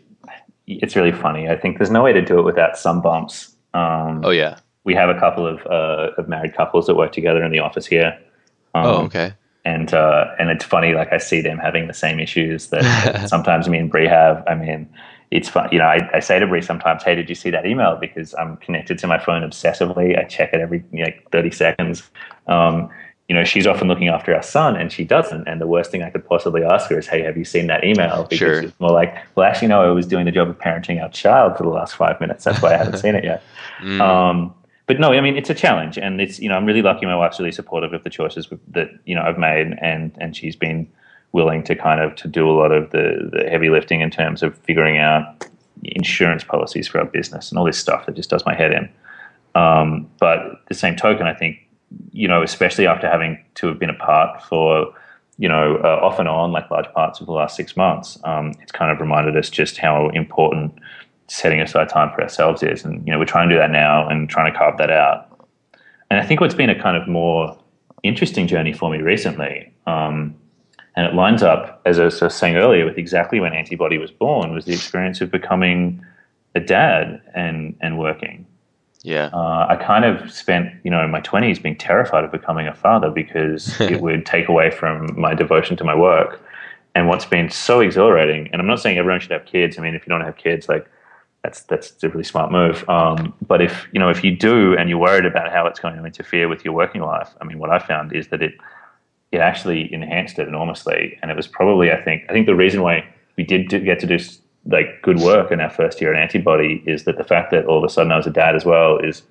it's really funny. I think there's no way to do it without some bumps. Um, oh yeah we have a couple of, uh, of married couples that work together in the office here um, oh okay and uh, and it's funny like i see them having the same issues that sometimes me and brie have i mean it's fun. You know, I, I say to Brie sometimes, "Hey, did you see that email?" Because I'm connected to my phone obsessively. I check it every you know, 30 seconds. Um, you know, she's often looking after our son, and she doesn't. And the worst thing I could possibly ask her is, "Hey, have you seen that email?" Because sure. it's more like, "Well, actually, no. I was doing the job of parenting our child for the last five minutes. That's why I haven't seen it yet." Mm. Um, but no, I mean, it's a challenge, and it's you know, I'm really lucky. My wife's really supportive of the choices that you know I've made, and and she's been willing to kind of to do a lot of the, the heavy lifting in terms of figuring out insurance policies for our business and all this stuff that just does my head in. Um, but the same token, I think, you know, especially after having to have been apart for, you know, uh, off and on, like large parts of the last six months, um, it's kind of reminded us just how important setting aside time for ourselves is. And, you know, we're trying to do that now and trying to carve that out. And I think what's been a kind of more interesting journey for me recently, um, and it lines up, as I was saying earlier, with exactly when Antibody was born, was the experience of becoming a dad and, and working. Yeah. Uh, I kind of spent, you know, my 20s being terrified of becoming a father because it would take away from my devotion to my work. And what's been so exhilarating, and I'm not saying everyone should have kids. I mean, if you don't have kids, like that's that's a really smart move. Um, but if you know if you do and you're worried about how it's going to interfere with your working life, I mean, what I found is that it it actually enhanced it enormously. And it was probably, I think, I think the reason why we did get to do like good work in our first year at Antibody is that the fact that all of a sudden I was a dad as well is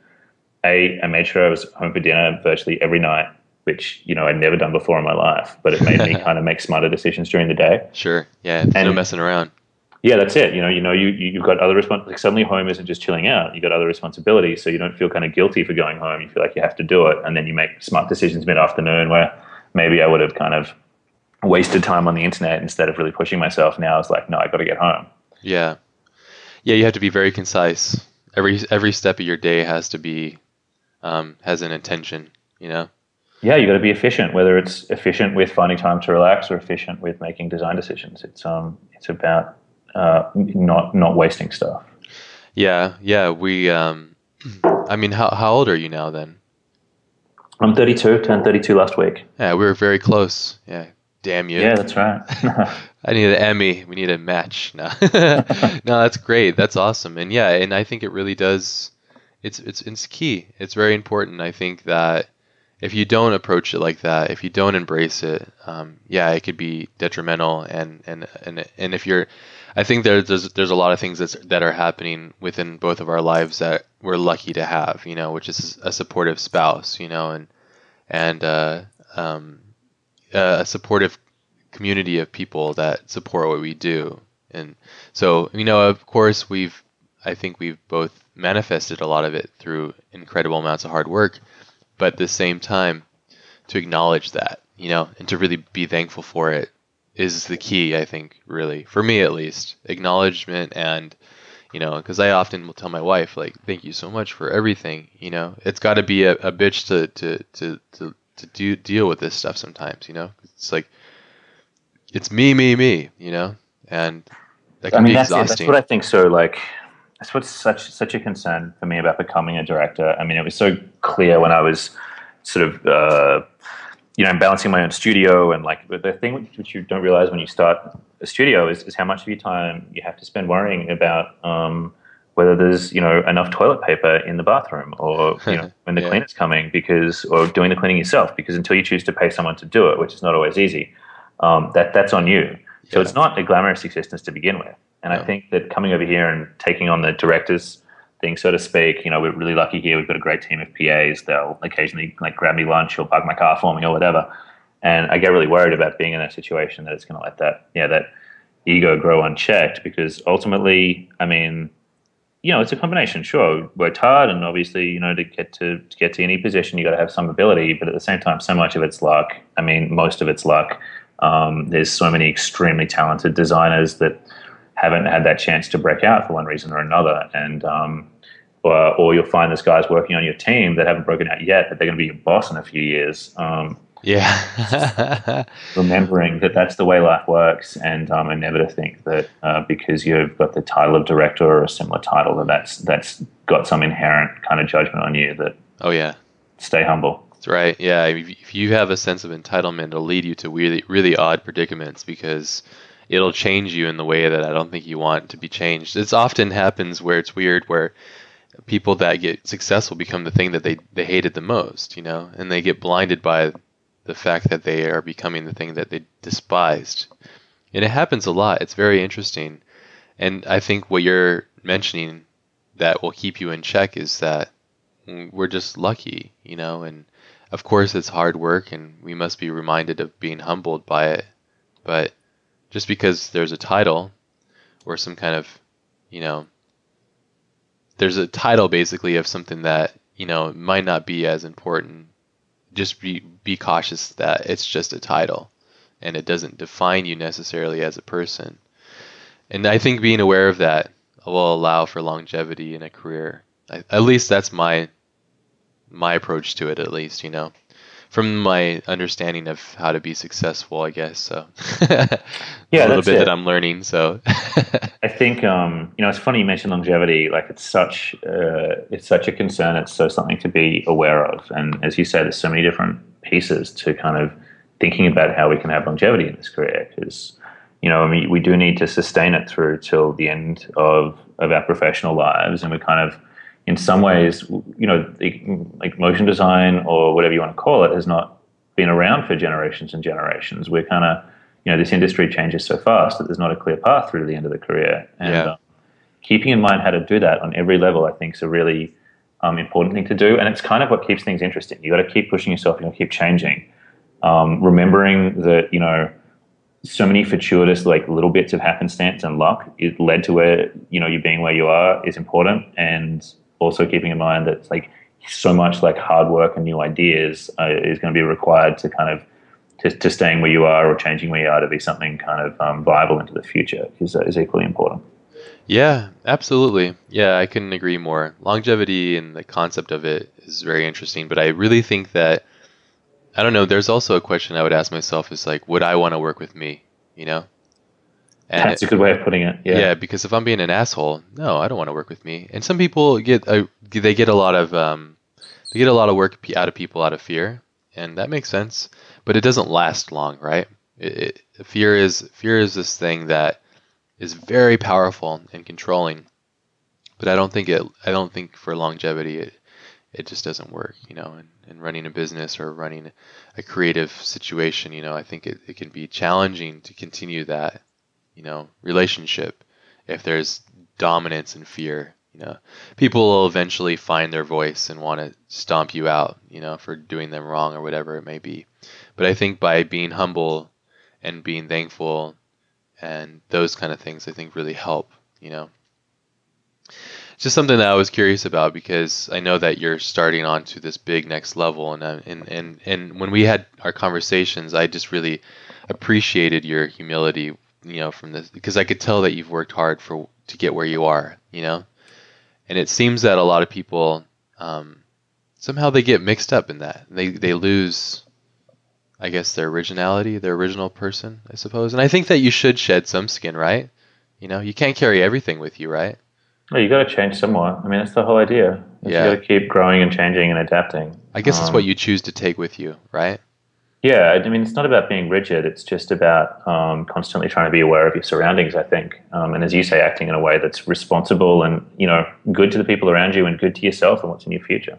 a I made sure I was home for dinner virtually every night, which you know I'd never done before in my life, but it made me kind of make smarter decisions during the day. Sure, yeah, and, no messing around. Yeah, that's it. You know, you know, you you've got other respons- like suddenly home isn't just chilling out. You've got other responsibilities, so you don't feel kind of guilty for going home. You feel like you have to do it, and then you make smart decisions mid afternoon where maybe I would have kind of wasted time on the internet instead of really pushing myself. Now it's like, no, I got to get home. Yeah, yeah. You have to be very concise. Every every step of your day has to be um, has an intention. You know. Yeah, you got to be efficient. Whether it's efficient with finding time to relax or efficient with making design decisions, it's um it's about uh, not not wasting stuff. Yeah, yeah. We um, I mean, how how old are you now then? I'm 32, turned 32 last week. Yeah, we were very close. Yeah, damn you. Yeah, that's right. I need an Emmy. We need a match. No, no, that's great. That's awesome. And yeah, and I think it really does. It's it's it's key. It's very important. I think that if you don't approach it like that, if you don't embrace it, um, yeah, it could be detrimental. And and and and if you're, I think there's there's, there's a lot of things that's, that are happening within both of our lives that we're lucky to have, you know, which is a supportive spouse, you know, and and uh, um, a supportive community of people that support what we do. And so, you know, of course, we've I think we've both manifested a lot of it through incredible amounts of hard work, but at the same time, to acknowledge that, you know, and to really be thankful for it is the key, I think, really, for me at least. Acknowledgement and you know, because I often will tell my wife, like, thank you so much for everything. You know, it's got to be a, a bitch to, to, to, to, to do, deal with this stuff sometimes, you know? It's like, it's me, me, me, you know? And that can I mean, be that's exhausting. It. That's what I think so, like, that's what's such, such a concern for me about becoming a director. I mean, it was so clear when I was sort of, uh, you know, I'm balancing my own studio and like the thing which you don't realize when you start a studio is, is how much of your time you have to spend worrying about um, whether there's you know enough toilet paper in the bathroom or you know when the yeah. cleaner's coming because or doing the cleaning yourself because until you choose to pay someone to do it, which is not always easy, um, that that's on you. So yeah. it's not a glamorous existence to begin with. And I think that coming over here and taking on the director's thing, so to speak, you know, we're really lucky here. We've got a great team of PAs. They'll occasionally like grab me lunch or park my car for me or whatever. And I get really worried about being in a situation that it's going to let that, yeah, that ego grow unchecked because ultimately, I mean, you know, it's a combination. Sure, worked hard, and obviously, you know, to get to, to get to any position, you got to have some ability. But at the same time, so much of it's luck. I mean, most of it's luck. Um, there's so many extremely talented designers that, haven't had that chance to break out for one reason or another. And um, or, or you'll find there's guys working on your team that haven't broken out yet, but they're going to be your boss in a few years. Um, yeah. remembering that that's the way life works, and um, and never to think that uh, because you've got the title of director or a similar title that that's that's got some inherent kind of judgment on you. That oh yeah, stay humble. That's right. Yeah, if you have a sense of entitlement, it'll lead you to really really odd predicaments because it'll change you in the way that I don't think you want to be changed. It often happens where it's weird where people that get successful become the thing that they, they hated the most, you know, and they get blinded by the fact that they are becoming the thing that they despised. And it happens a lot. It's very interesting. And I think what you're mentioning that will keep you in check is that we're just lucky, you know, and of course it's hard work and we must be reminded of being humbled by it. But just because there's a title or some kind of, you know, there's a title basically of something that, you know, might not be as important just be be cautious that it's just a title and it doesn't define you necessarily as a person. And I think being aware of that will allow for longevity in a career. I, at least that's my my approach to it. At least you know from my understanding of how to be successful, I guess. So yeah, a little bit it. that I'm learning. So I think um, you know it's funny you mentioned longevity. Like it's such uh, it's such a concern. It's so something to be aware of. And as you say, there's so many different pieces to kind of thinking about how we can have longevity in this career because you know I mean we do need to sustain it through till the end of of our professional lives, and we kind of in some ways, you know, like motion design or whatever you want to call it has not been around for generations and generations. We're kind of, you know, this industry changes so fast that there's not a clear path through to the end of the career. And yeah. um, keeping in mind how to do that on every level, I think, is a really um, important thing to do. And it's kind of what keeps things interesting. You got to keep pushing yourself. You got to keep changing. Um, remembering that, you know, so many fortuitous like little bits of happenstance and luck it led to where you know you being where you are is important and also keeping in mind that like so much like hard work and new ideas uh, is going to be required to kind of to, to, staying where you are or changing where you are to be something kind of um, viable into the future is, uh, is equally important. Yeah, absolutely. Yeah, I couldn't agree more. Longevity and the concept of it is very interesting, but I really think that I don't know. There's also a question I would ask myself: is like, would I want to work with me? You know, and That's a good way of putting it. Yeah. Yeah, because if I'm being an asshole, no, I don't want to work with me. And some people get a, they get a lot of um, they get a lot of work out of people out of fear, and that makes sense. But it doesn't last long, right? It, it, fear is fear is this thing that is very powerful and controlling. But I don't think it. I don't think for longevity it it just doesn't work. You know, and, and running a business or running a creative situation, you know, I think it, it can be challenging to continue that you know, relationship if there's dominance and fear. You know, people will eventually find their voice and want to stomp you out, you know, for doing them wrong or whatever it may be. But I think by being humble and being thankful and those kind of things, I think really help, you know. Just something that I was curious about because I know that you're starting on to this big next level, and uh, and and and when we had our conversations, I just really appreciated your humility you know, from this because I could tell that you've worked hard for to get where you are, you know, and it seems that a lot of people um, somehow they get mixed up in that. They they lose, I guess, their originality, their original person, I suppose. And I think that you should shed some skin, right? You know, you can't carry everything with you, right? Well, you got to change somewhat. I mean, that's the whole idea. Yeah. You got to keep growing and changing and adapting. I guess um, it's what you choose to take with you, right? Yeah, I mean, it's not about being rigid. It's just about um, constantly trying to be aware of your surroundings. I think, um, and as you say, acting in a way that's responsible and you know good to the people around you and good to yourself and what's in your future.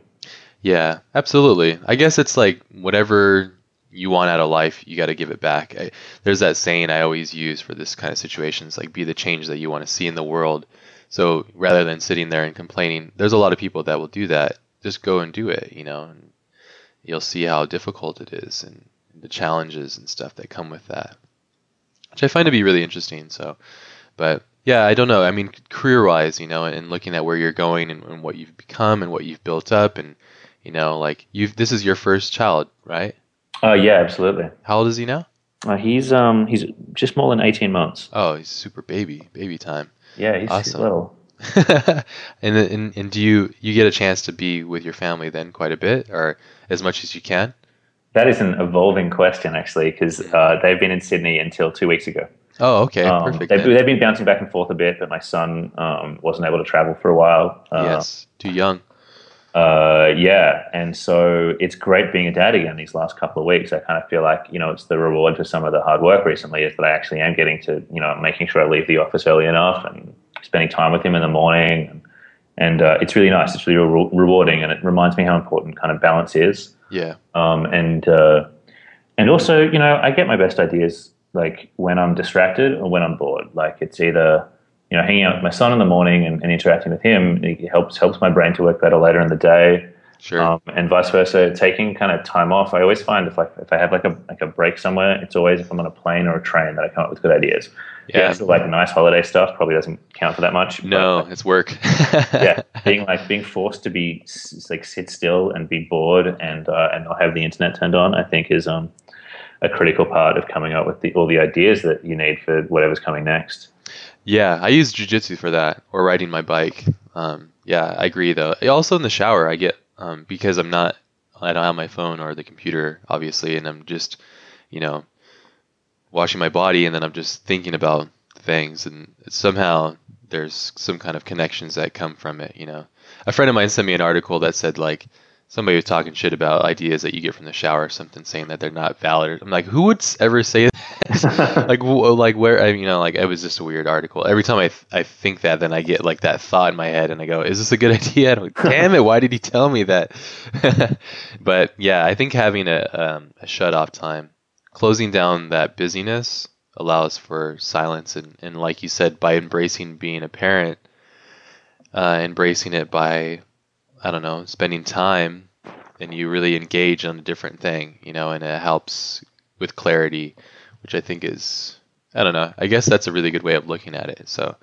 Yeah, absolutely. I guess it's like whatever you want out of life, you got to give it back. I, there's that saying I always use for this kind of situations, like be the change that you want to see in the world. So rather than sitting there and complaining, there's a lot of people that will do that. Just go and do it, you know, and you'll see how difficult it is and the challenges and stuff that come with that, which I find to be really interesting. So, but yeah, I don't know. I mean, career wise, you know, and looking at where you're going and, and what you've become and what you've built up, and you know, like you've this is your first child, right? Oh uh, yeah, absolutely. How old is he now? Uh, he's um he's just more than eighteen months. Oh, he's super baby, baby time. Yeah, he's, he's Awesome. little. and, and and do you you get a chance to be with your family then quite a bit or as much as you can? That is an evolving question actually, because uh, they've been in Sydney until two weeks ago. Oh, okay, Um, perfect. they've, they've been bouncing back and forth a bit, but my son um, wasn't able to travel for a while. Uh, yes, too young. Uh, yeah, and so it's great being a dad again these last couple of weeks. I kind of feel like you know it's the reward for some of the hard work recently is that I actually am getting to you know making sure I leave the office early enough and spending time with him in the morning, and, and uh, it's really nice. It's really re- rewarding, and it reminds me how important kind of balance is. Yeah, Um, and uh, and also, you know, I get my best ideas like when I'm distracted or when I'm bored. Like it's either you know hanging out with my son in the morning and, and interacting with him it helps helps my brain to work better later in the day, sure. um, and vice versa. Taking kind of time off, I always find if like if I have like a like a break somewhere, it's always if I'm on a plane or a train that I come up with good ideas. Yeah. so like nice holiday stuff probably doesn't count for that much. no, like, it's work. yeah, being like being forced to be like sit still and be bored and uh, and not have the internet turned on, I think is um a critical part of coming up with the, all the ideas that you need for whatever's coming next. Yeah, I use jujitsu for that or riding my bike. Um, yeah, I agree though. Also in the shower, I get um, because I'm not, I don't have my phone or the computer, obviously, and I'm just, you know, washing my body, and then I'm just thinking about things, and somehow there's some kind of connections that come from it. You know, a friend of mine sent me an article that said like somebody was talking shit about ideas that you get from the shower or something, saying that they're not valid. I'm like, who would ever say that? like, w- like where? I, you know, like it was just a weird article. Every time I, th- I think that, then I get like that thought in my head, and I go, "Is this a good idea?" I'm like, Damn it! Why did he tell me that? but yeah, I think having a, um, a shut off time, closing down that busyness, allows for silence, and, and like you said, by embracing being a parent, uh, embracing it by, I don't know, spending time, and you really engage on a different thing, you know, and it helps with clarity, which I think is, I don't know, I guess that's a really good way of looking at it. So,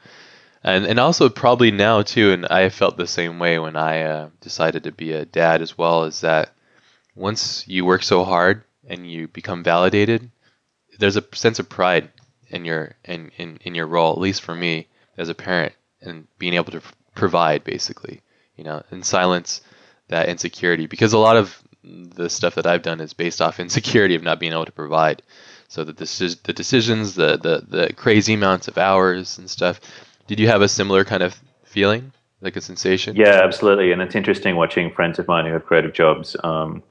and and also probably now too, and I felt the same way when I uh, decided to be a dad as well. Is that once you work so hard and you become validated, there's a sense of pride in your in, in, in your role. At least for me as a parent, and being able to provide basically, you know, and silence that insecurity because a lot of the stuff that I've done is based off insecurity of not being able to provide. So the deci- the decisions, the, the the crazy amounts of hours and stuff. Did you have a similar kind of feeling, like a sensation? Yeah, absolutely. And it's interesting watching friends of mine who have creative jobs. Um,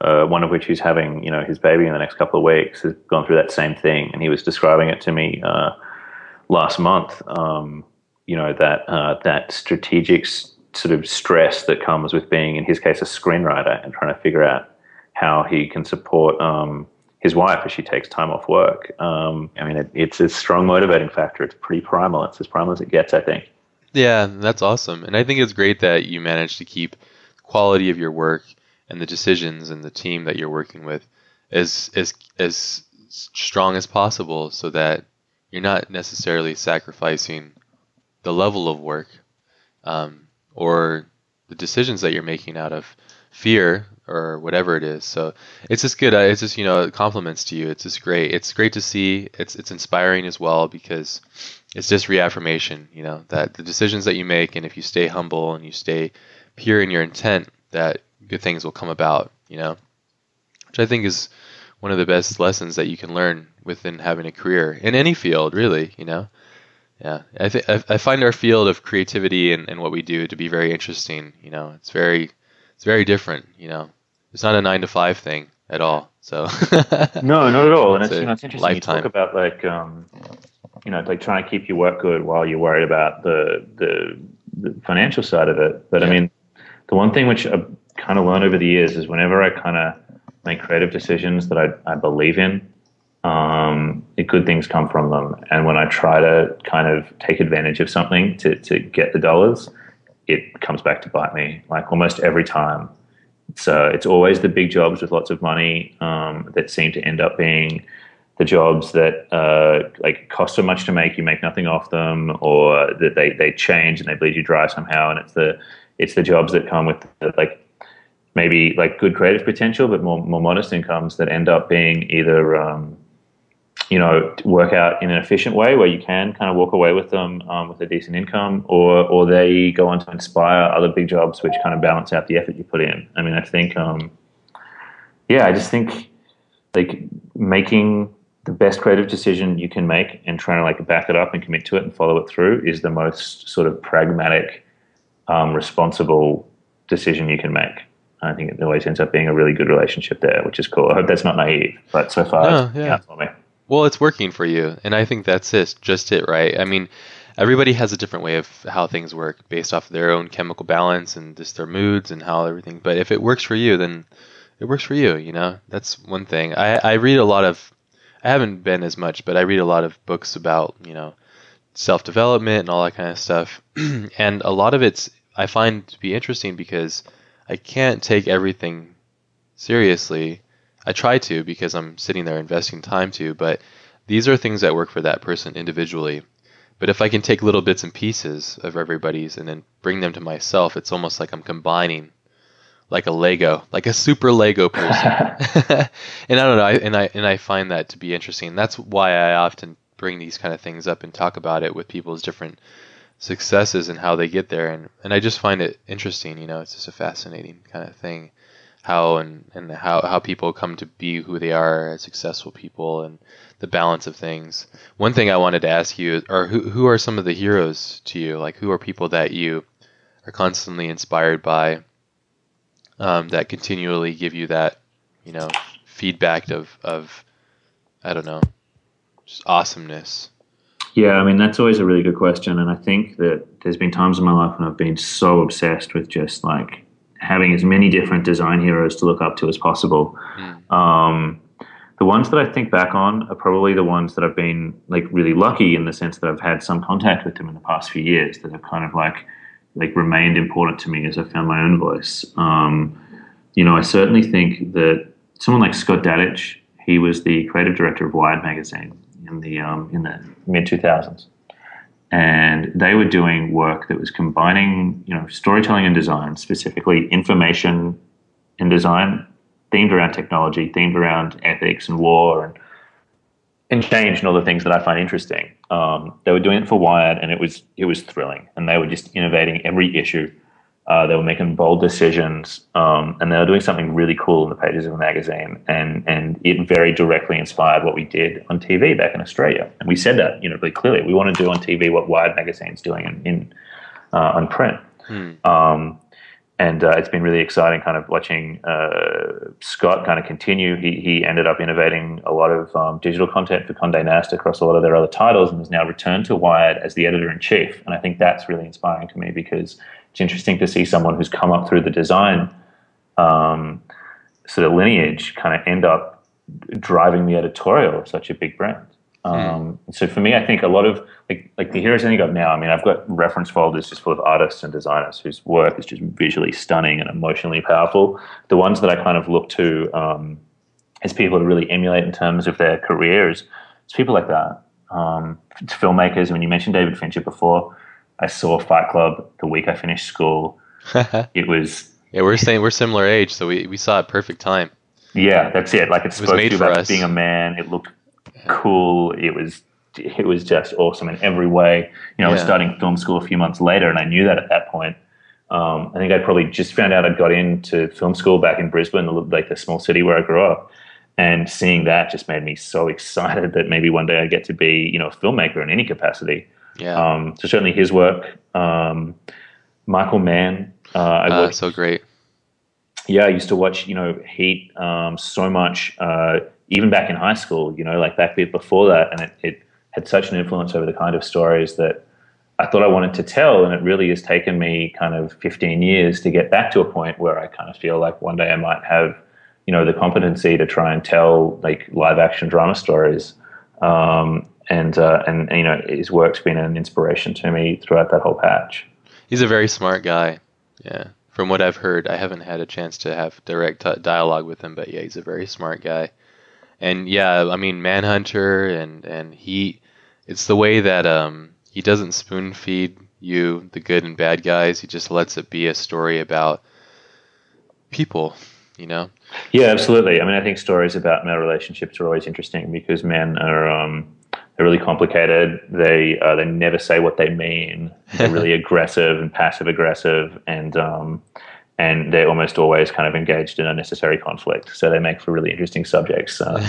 uh, one of which who's having you know his baby in the next couple of weeks has gone through that same thing, and he was describing it to me uh, last month. Um, you know that uh, that strategic sort of stress that comes with being, in his case, a screenwriter and trying to figure out how he can support um, his wife as she takes time off work. Um, I mean, it, it's a strong motivating factor. It's pretty primal. It's as primal as it gets, I think. Yeah, that's awesome. And I think it's great that you managed to keep quality of your work and the decisions and the team that you're working with as as as strong as possible so that you're not necessarily sacrificing the level of work um, or the decisions that you're making out of fear or whatever it is. So it's just good. It's just you know compliments to you. It's just great. It's great to see. It's it's inspiring as well because it's just reaffirmation. You know that the decisions that you make and if you stay humble and you stay pure in your intent, that good things will come about. You know, which I think is one of the best lessons that you can learn within having a career in any field, really. You know. Yeah, I think I find our field of creativity and, and what we do to be very interesting. You know, it's very it's very different. You know, it's not a nine to five thing at all. So No, not at all. And It's it's, you know, it's interesting. lifetime. You talk about like, um, you know, like trying to keep your work good while you're worried about the the, the financial side of it. But I mean, the one thing which I've kind of learned over the years is whenever I kind of make creative decisions that I, I believe in, um, good things come from them. And when I try to kind of take advantage of something to, to get the dollars, it comes back to bite me like almost every time. So it's always the big jobs with lots of money um, that seem to end up being the jobs that uh, like cost so much to make you make nothing off them, or that they, they change and they bleed you dry somehow. And it's the it's the jobs that come with the, like maybe like good creative potential, but more more modest incomes that end up being either um, you know, work out in an efficient way where you can kind of walk away with them um, with a decent income, or or they go on to inspire other big jobs which kind of balance out the effort you put in. I mean, I think, um, yeah, I just think like making the best creative decision you can make and trying to like back it up and commit to it and follow it through is the most sort of pragmatic, um, responsible decision you can make. I think it always ends up being a really good relationship there, which is cool. I hope that's not naive, but so far, no, yeah. for me. Well, it's working for you, and I think that's it, just it, right? I mean, everybody has a different way of how things work based off of their own chemical balance and just their moods and how everything. But if it works for you, then it works for you. You know, that's one thing. I I read a lot of. I haven't been as much, but I read a lot of books about you know self development and all that kind of stuff, and a lot of it's I find to be interesting because I can't take everything seriously. I try to because I'm sitting there investing time to, but these are things that work for that person individually. But if I can take little bits and pieces of everybody's and then bring them to myself, it's almost like I'm combining like a Lego, like a super Lego person. and I don't know, I, and I and I find that to be interesting. That's why I often bring these kind of things up and talk about it with people's different successes and how they get there and, and I just find it interesting, you know, it's just a fascinating kind of thing how and, and how, how people come to be who they are as successful people and the balance of things. One thing I wanted to ask you are who who are some of the heroes to you? Like who are people that you are constantly inspired by um, that continually give you that, you know, feedback of, of I don't know, just awesomeness. Yeah, I mean that's always a really good question, and I think that there's been times in my life when I've been so obsessed with just like having as many different design heroes to look up to as possible. Mm. Um, the ones that I think back on are probably the ones that I've been like really lucky in the sense that I've had some contact with them in the past few years that have kind of like like remained important to me as I found my own voice. Um, you know, I certainly think that someone like Scott Dadich, he was the creative director of Wired magazine in the um, in the mid two thousands, and they were doing work that was combining you know storytelling and design, specifically information and design, themed around technology, themed around ethics and war and and change and all the things that I find interesting. Um, they were doing it for Wired, and it was it was thrilling, and they were just innovating every issue uh, they were making bold decisions, um, and they were doing something really cool in the pages of the magazine, and and it very directly inspired what we did on TV back in Australia. And we said that, you know, really clearly. We want to do on TV what Wired magazine's doing in, in uh, on print. Hmm. Um, and uh, it's been really exciting, kind of watching uh, Scott kind of continue. He he ended up innovating a lot of um, digital content for Condé Nast across a lot of their other titles, and has now returned to Wired as the editor in chief. And I think that's really inspiring to me because it's interesting to see someone who's come up through the design um, sort of lineage kind of end up driving the editorial of such a big brand. Hmm. Um, mm. So for me, I think a lot of like, like the heroes I think of now. I mean, I've got reference folders just full of artists and designers whose work is just visually stunning and emotionally powerful. The ones that I kind of look to um, as people to really emulate in terms of their careers, it's people like that. Um, it's filmmakers. I mean, you mentioned David Fincher before. I saw Fight Club the week I finished school. it was yeah, we're saying we're similar age, so we, we saw it perfect time. Yeah, that's it. Like it's it supposed to be about us. being a man. It looked cool. It was it was just awesome in every way. You know, yeah. I was starting film school a few months later, and I knew that at that point. Um, I think I probably just found out I'd got into film school back in Brisbane, like the small city where I grew up. And seeing that just made me so excited that maybe one day I get to be, you know, a filmmaker in any capacity. Yeah. Um, so certainly his work. Um, Michael Mann. Uh, I uh, watched, so great. Yeah, I used to watch you know Heat um, so much, uh, even back in high school. You know, like back before that, and it, it had such an influence over the kind of stories that I thought I wanted to tell, and it really has taken me kind of 15 years to get back to a point where I kind of feel like one day I might have, you know, the competency to try and tell like live action drama stories. Um, and uh, and, you know his work's been an inspiration to me throughout that whole patch. He's a very smart guy. Yeah, from what I've heard, I haven't had a chance to have direct t- dialogue with him, but yeah, he's a very smart guy. And yeah, I mean Manhunter and and he, it's the way that um he doesn't spoon feed you the good and bad guys. He just lets it be a story about people you know? Yeah, absolutely. I mean, I think stories about male relationships are always interesting because men are um, they're really complicated. They uh, they never say what they mean. They're really aggressive and passive aggressive, and um, and they're almost always kind of engaged in unnecessary conflict. So they make for really interesting subjects uh,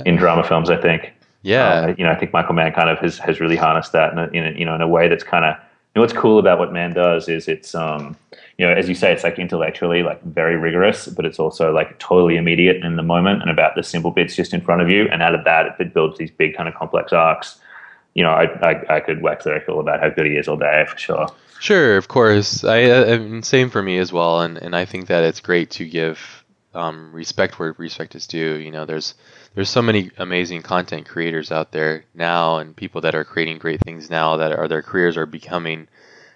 in drama films. I think. Yeah. Uh, you know, I think Michael Mann kind of has, has really harnessed that in a, in a, you know in a way that's kind of what's cool about what Mann does is it's um you know as you say it's like intellectually like very rigorous but it's also like totally immediate in the moment and about the simple bits just in front of you and out of that it builds these big kind of complex arcs. You know, I I, I could wax lyrical about how good he is all day for sure. Sure, of course. I, I same for me as well, and and I think that it's great to give um, respect where respect is due. You know, there's there's so many amazing content creators out there now, and people that are creating great things now that are their careers are becoming,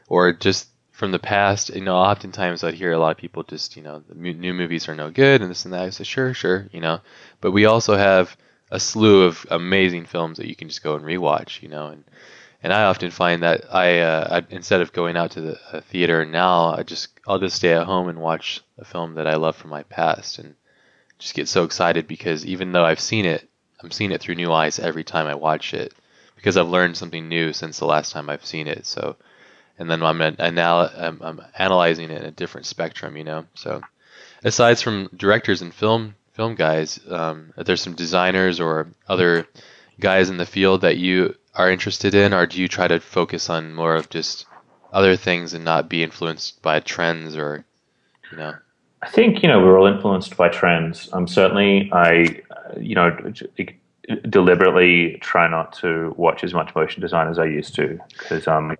or just from the past. You know, oftentimes I'd hear a lot of people just you know new movies are no good and this and that. I say sure, sure, you know, but we also have a slew of amazing films that you can just go and rewatch. You know, and and I often find that I, uh, I instead of going out to the uh, theater now, I just I'll just stay at home and watch a film that I love from my past, and just get so excited because even though I've seen it, I'm seeing it through new eyes every time I watch it because I've learned something new since the last time I've seen it. So, and then I'm, anal- I'm, I'm analyzing it in a different spectrum, you know. So, aside from directors and film film guys, um, there's some designers or other guys in the field that you are interested in, or do you try to focus on more of just other things and not be influenced by trends or, you know? I think you know we're all influenced by trends. Um, certainly, I you know deliberately try not to watch as much motion design as I used to because um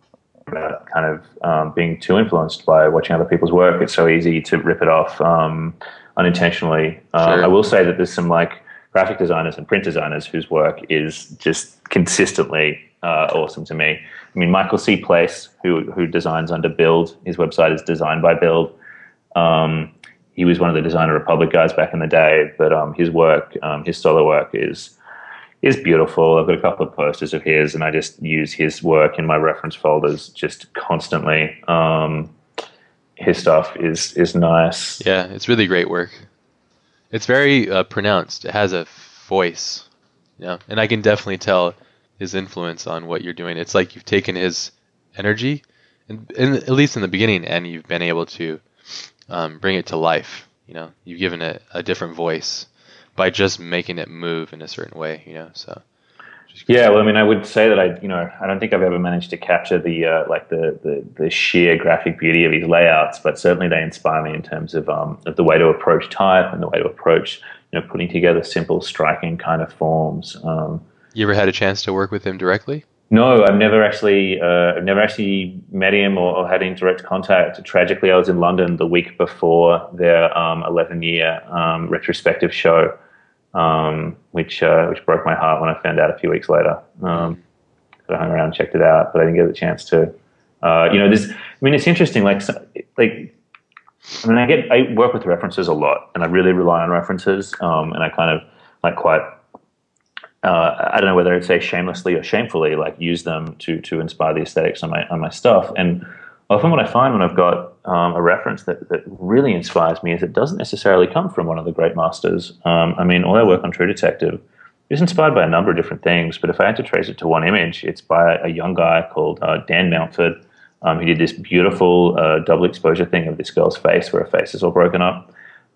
about kind of um, being too influenced by watching other people's work. It's so easy to rip it off um, unintentionally. Um, sure. I will say that there's some like graphic designers and print designers whose work is just consistently uh, awesome to me. I mean, Michael C. Place, who who designs under Build, his website is designed by Build. Um, he was one of the Designer Republic guys back in the day, but um, his work, um, his solo work, is is beautiful. I've got a couple of posters of his, and I just use his work in my reference folders just constantly. Um, his stuff is is nice. Yeah, it's really great work. It's very uh, pronounced. It has a voice, yeah, and I can definitely tell his influence on what you're doing. It's like you've taken his energy, and, and at least in the beginning, and you've been able to um, bring it to life. You know, you've given it a different voice by just making it move in a certain way. You know, so. Yeah, well, I mean, I would say that I, you know, I don't think I've ever managed to capture the uh, like the, the, the sheer graphic beauty of his layouts, but certainly they inspire me in terms of um, of the way to approach type and the way to approach, you know, putting together simple, striking kind of forms. Um, you ever had a chance to work with him directly? No, I've never actually, uh, I've never actually met him or, or, had any direct contact. Tragically, I was in London the week before their um, 11 year um, retrospective show, um, which uh, which broke my heart when I found out a few weeks later. Um, I hung around and checked it out, but I didn't get the chance to. Uh, you know, this. I mean, it's interesting. Like, like, I mean, I get, I work with references a lot, and I really rely on references, um, and I kind of like quite uh, I don't know whether I'd say shamelessly or shamefully, like use them to to inspire the aesthetics on my on my stuff. And often, what I find when I've got um, a reference that that really inspires me is it doesn't necessarily come from one of the great masters. Um, I mean, all our work on True Detective is inspired by a number of different things, but if I had to trace it to one image, it's by a young guy called uh, Dan Mountford. Um, he did this beautiful uh, double exposure thing of this girl's face where her face is all broken up.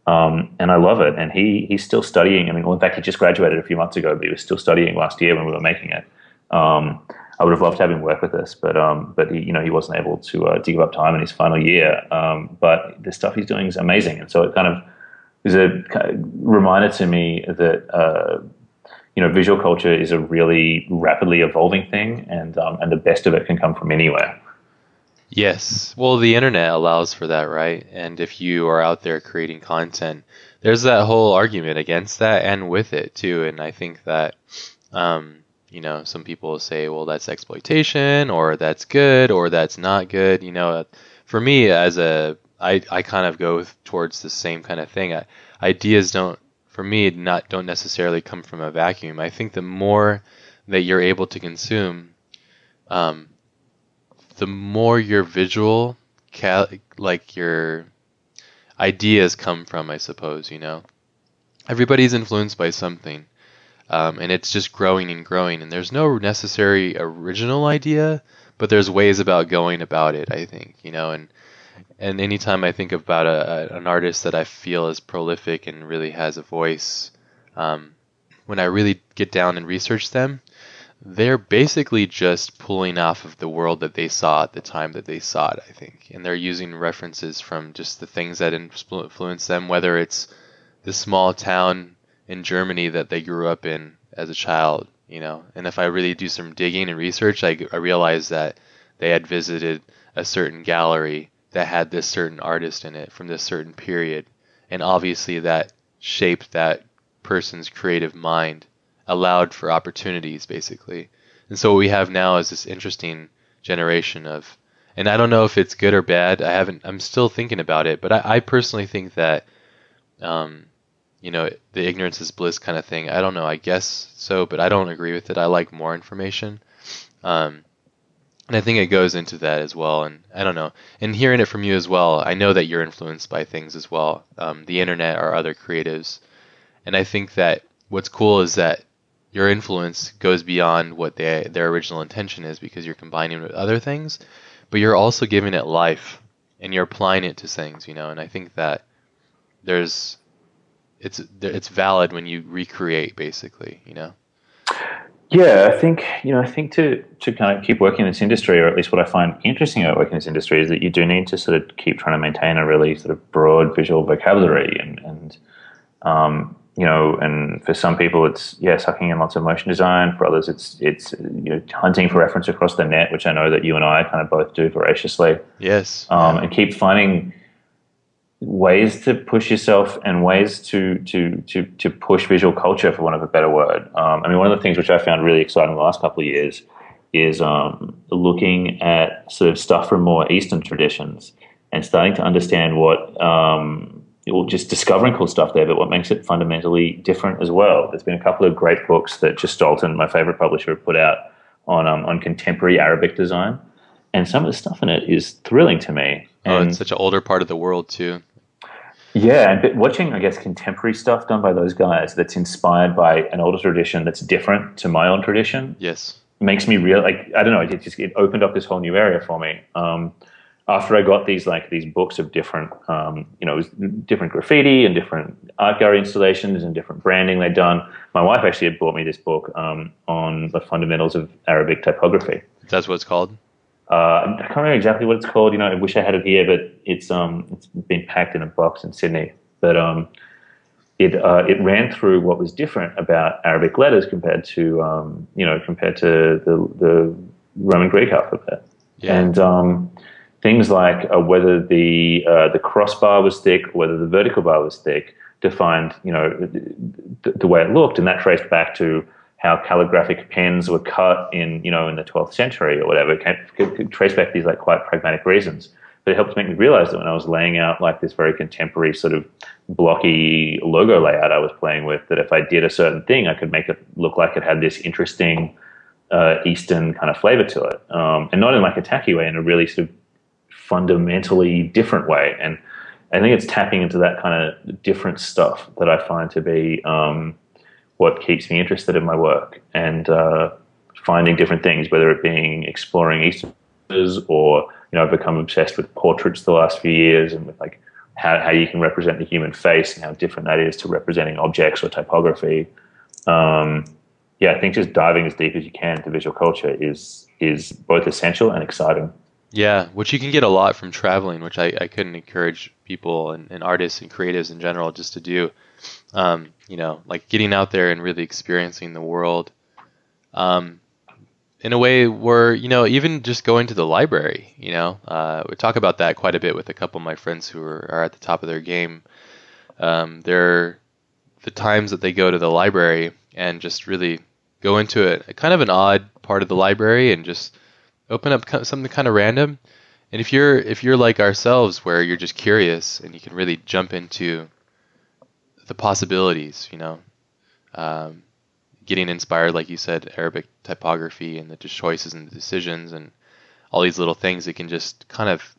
Um, and I love it. And he he's still studying. I mean, well, in fact, he just graduated a few months ago, but he was still studying last year when we were making it. Um, I would have loved to have him work with us, but um, but he, you know he wasn't able to uh, give up time in his final year. Um, but the stuff he's doing is amazing, and so it kind of is a reminder to me that uh, you know visual culture is a really rapidly evolving thing, and um, and the best of it can come from anywhere. Yes. Well, the internet allows for that, right? And if you are out there creating content, there's that whole argument against that and with it too. And I think that, um, you know, some people say, well, that's exploitation or that's good or that's not good. You know, for me, as a, I, I kind of go towards the same kind of thing. I, ideas don't, for me, not don't necessarily come from a vacuum. I think the more that you're able to consume, um, the more your visual, like your, ideas come from, I suppose, you know. Everybody's influenced by something. Um, and it's just growing and growing, and there's no necessary original idea, but there's ways about going about it, I think, you know, and and anytime I think about a, a, an artist that I feel is prolific and really has a voice, um, when I really get down and research them, they're basically just pulling off of the world that they saw at the time that they saw it, I think. And they're using references from just the things that influence them, whether it's the small town in Germany that they grew up in as a child, you know. And if I really do some digging and research, I, I realize that they had visited a certain gallery that had this certain artist in it from this certain period. And obviously that shaped that person's creative mind allowed for opportunities basically. And so what we have now is this interesting generation of and I don't know if it's good or bad. I haven't I'm still thinking about it, but I, I personally think that um, you know, the ignorance is bliss kind of thing. I don't know, I guess so, but I don't agree with it. I like more information. Um, and I think it goes into that as well. And I don't know. And hearing it from you as well, I know that you're influenced by things as well, um, the internet or other creatives. And I think that what's cool is that your influence goes beyond what they, their original intention is because you're combining with other things, but you're also giving it life and you're applying it to things, you know. And I think that there's it's it's valid when you recreate, basically, you know. Yeah, I think you know. I think to to kind of keep working in this industry, or at least what I find interesting about working in this industry, is that you do need to sort of keep trying to maintain a really sort of broad visual vocabulary, and and um, you know, and for some people, it's yeah, sucking in lots of motion design. For others, it's it's you know hunting for reference across the net, which I know that you and I kind of both do voraciously. Yes, um, and keep finding ways to push yourself and ways to to to to push visual culture, for want of a better word. Um, I mean, one of the things which I found really exciting the last couple of years is um, looking at sort of stuff from more Eastern traditions and starting to understand what um, well, just discovering cool stuff there, but what makes it fundamentally different as well. There's been a couple of great books that Gestalten, my favorite publisher, put out on um, on contemporary Arabic design, and some of the stuff in it is thrilling to me. Oh, it's such an older part of the world too. Yeah, and watching, I guess, contemporary stuff done by those guys that's inspired by an older tradition that's different to my own tradition. Yes, makes me real. Like I don't know, it just it opened up this whole new area for me. Um, after I got these like these books of different, um, you know, different graffiti and different art gallery installations and different branding they'd done. My wife actually had bought me this book um, on the fundamentals of Arabic typography. That's what it's called. Uh, I can't remember exactly what it's called. You know, I wish I had it here, but it's um it's been packed in a box in Sydney. But um, it uh, it ran through what was different about Arabic letters compared to um you know compared to the the Roman Greek alphabet. Yeah. And um, things like uh, whether the uh, the crossbar was thick, or whether the vertical bar was thick, defined you know the, the, way it looked, and that traced back to how calligraphic pens were cut in you know in the 12th century or whatever. Could trace back these like quite pragmatic reasons. But it helped make me realize that when I was laying out like this very contemporary sort of blocky logo layout I was playing with, that if I did a certain thing, I could make it look like it had this interesting uh, Eastern kind of flavor to it, um, and not in like a tacky way, in a really sort of fundamentally different way. And I think it's tapping into that kind of different stuff that I find to be um, what keeps me interested in my work and uh, finding different things, whether it being exploring Easterners or you know I've become obsessed with portraits the last few years and with like how, how you can represent the human face and how different that is to representing objects or typography. Um, yeah, I think just diving as deep as you can into visual culture is is both essential and exciting. Yeah, which you can get a lot from traveling, which I, I couldn't encourage people and, and artists and creatives in general just to do. Um, you know, like getting out there and really experiencing the world. Um, in a way where, you know, even just going to the library, you know, uh, we talk about that quite a bit with a couple of my friends who are, are at the top of their game. Um, they're the times that they go to the library and just really go into it, kind of an odd part of the library and just open up something kind of random. And if you're if you're like ourselves, where you're just curious and you can really jump into the possibilities, you know, um, getting inspired, like you said, Arabic typography and the choices and the decisions and all these little things, that can just kind of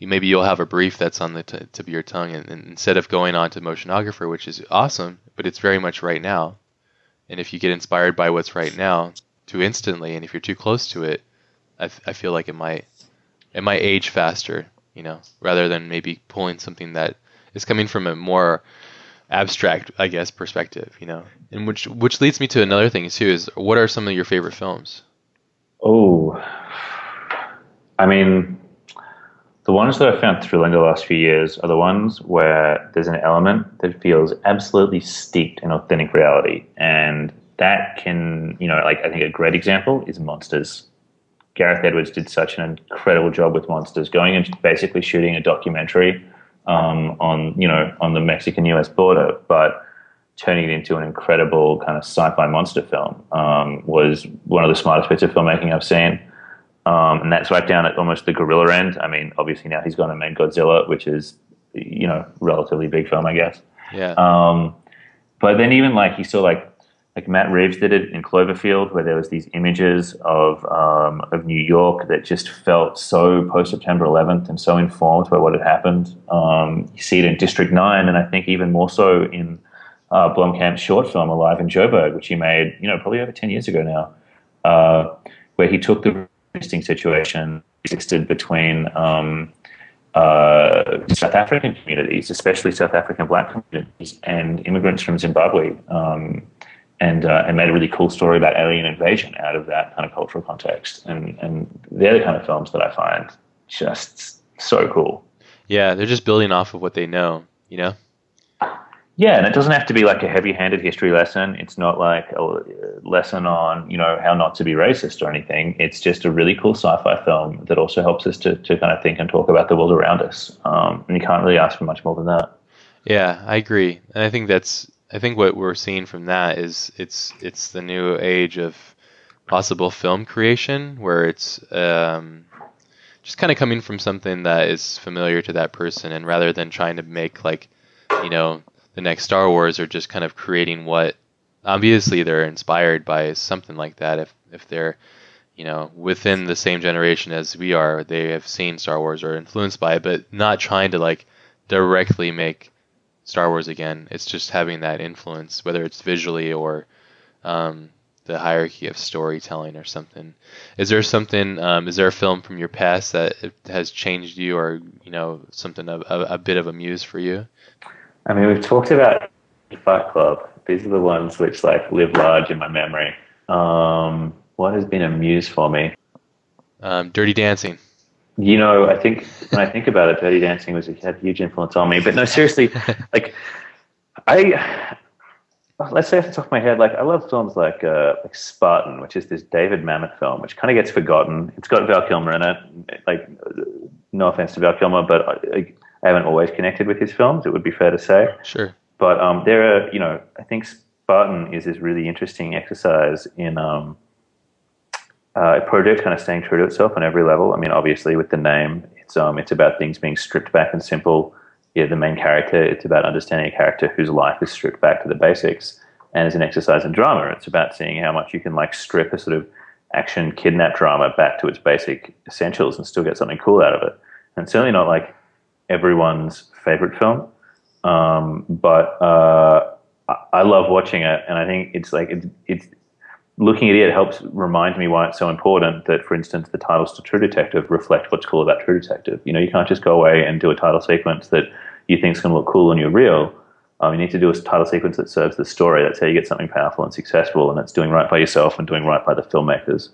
you, maybe you'll have a brief that's on the t- tip of your tongue, and, and instead of going on to motionographer, which is awesome, but it's very much right now. And if you get inspired by what's right now too instantly, and if you're too close to it, I, f- I feel like it might it might age faster, you know, rather than maybe pulling something that is coming from a more abstract, I guess, perspective, you know. And which which leads me to another thing too is what are some of your favorite films? Oh, I mean, the ones that I've found thrilling the last few years are the ones where there's an element that feels absolutely steeped in authentic reality. And that can, you know, like I think a great example is Monsters. Gareth Edwards did such an incredible job with Monsters, going and basically shooting a documentary um, on, you know, on the Mexican-U.S. border, but turning it into an incredible kind of sci-fi monster film um, was one of the smartest bits of filmmaking I've seen. Um, and that's right down at almost the gorilla end. I mean, obviously now he's gone and made Godzilla, which is, you know, relatively big film, I guess. Yeah. Um, but then even like you saw like like Matt Reeves did it in Cloverfield, where there was these images of um, of New York that just felt so post September 11th and so informed by what had happened. Um, you see it in District Nine, and I think even more so in uh, Blomkamp's short film Alive in Joburg, which he made, you know, probably over 10 years ago now, uh, where he took the interesting situation existed between um, uh, South African communities, especially South African black communities, and immigrants from Zimbabwe, um, and uh, and made a really cool story about alien invasion out of that kind of cultural context. And and they're the kind of films that I find just so cool. Yeah, they're just building off of what they know, you know. Yeah, and it doesn't have to be like a heavy-handed history lesson. It's not like a lesson on, you know, how not to be racist or anything. It's just a really cool sci-fi film that also helps us to, to kind of think and talk about the world around us. Um, and you can't really ask for much more than that. Yeah, I agree, and I think that's I think what we're seeing from that is it's it's the new age of possible film creation where it's um, just kind of coming from something that is familiar to that person, and rather than trying to make like you know the next Star Wars or just kind of creating what obviously they're inspired by something like that. If if they're you know within the same generation as we are they have seen Star Wars or influenced by it but not trying to like directly make Star Wars again it's just having that influence whether it's visually or um, the hierarchy of storytelling or something is there something um, is there a film from your past that has changed you or you know something of, a, a bit of a muse for you I mean, we've talked about Fight Club. These are the ones which like live large in my memory. Um, what has been a muse for me? Um, Dirty Dancing. You know, I think when I think about it, Dirty Dancing was had a huge influence on me. But no, seriously, like I let's say off the top of my head, like I love films like uh, like Spartan, which is this David Mamet film, which kind of gets forgotten. It's got Val Kilmer in it. Like, no offense to Val Kilmer, but I, I haven't always connected with his films. It would be fair to say. Sure. But um, there are, you know, I think Spartan is this really interesting exercise in um, uh, a project kind of staying true to itself on every level. I mean, obviously with the name, it's um, it's about things being stripped back and simple. Yeah, the main character. It's about understanding a character whose life is stripped back to the basics. And as an exercise in drama, it's about seeing how much you can like strip a sort of action kidnap drama back to its basic essentials and still get something cool out of it. And certainly not like everyone's favorite film, um, but uh, I love watching it, and I think it's like it's, it's looking at it helps remind me why it's so important that, for instance, the titles to True Detective reflect what's cool about True Detective. You know, you can't just go away and do a title sequence that you think is going to look cool on your reel. Um, you need to do a title sequence that serves the story. That's how you get something powerful and successful, and that's doing right by yourself and doing right by the filmmakers.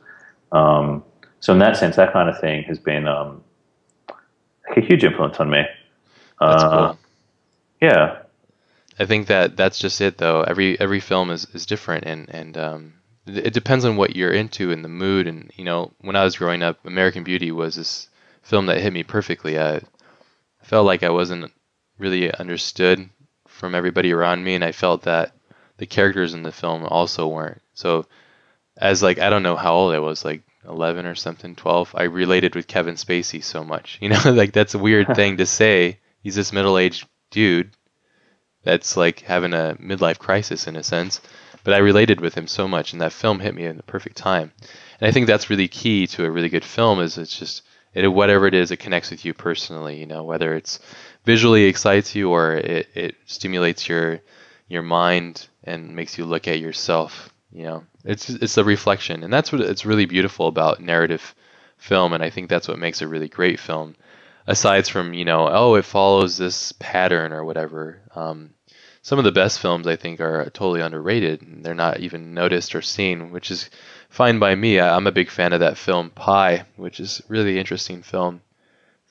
Um, so, in that sense, that kind of thing has been um, a huge influence on me. That's uh, cool. Yeah. I think that that's just it though. Every every film is, is different and and um, it depends on what you're into and the mood and you know when I was growing up, American Beauty was this film that hit me perfectly. I felt like I wasn't really understood from everybody around me and I felt that the characters in the film also weren't. So as like I don't know how old I was, like 11 or something, 12, I related with Kevin Spacey so much. You know, like that's a weird thing to say. He's this middle-aged dude that's like having a midlife crisis in a sense, but I related with him so much and that film hit me in the perfect time. And I think that's really key to a really good film is it's just it whatever it is, it connects with you personally. You know, whether it's visually excites you or it, it stimulates your your mind and makes you look at yourself. You know, it's it's a reflection, and that's what it's really beautiful about narrative film, and I think that's what makes a really great film. Aside from you know, oh, it follows this pattern or whatever. Um, some of the best films I think are totally underrated. And they're not even noticed or seen, which is fine by me. I, am a big fan of that film Pi, which is really interesting film.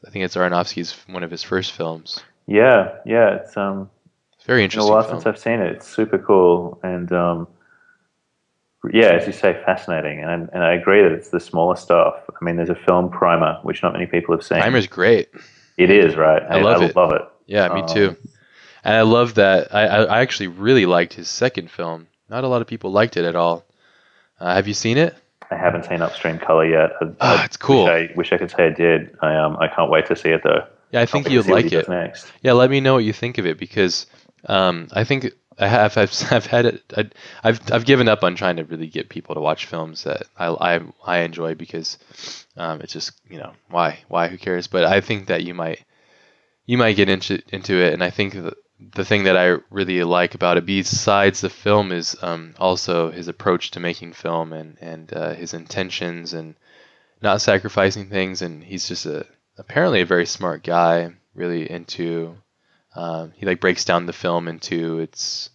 I think it's Aronofsky's one of his first films. Yeah, yeah, it's um, it's very interesting. a while since I've seen it. It's super cool and um, yeah, as you say, fascinating. And and I agree that it's the smaller stuff. I mean, there's a film Primer, which not many people have seen. Primer's great. It is right. I, love I it. Love it. Yeah, me um, too. And I love that. I, I actually really liked his second film. Not a lot of people liked it at all. Uh, have you seen it? I haven't seen Upstream Color yet. I, oh, it's cool. Wish I, wish I could say I did. I um I can't wait to see it though. Yeah, I think you'd like it. Next. Yeah, let me know what you think of it because um I think I have I've, I've had it I, I've I've given up on trying to really get people to watch films that I I, I enjoy because um it's just you know why why who cares but I think that you might you might get into into it and I think that the thing that I really like about it, besides the film, is um, also his approach to making film and and uh, his intentions and not sacrificing things. And he's just a apparently a very smart guy, really into. Um, he like breaks down the film into its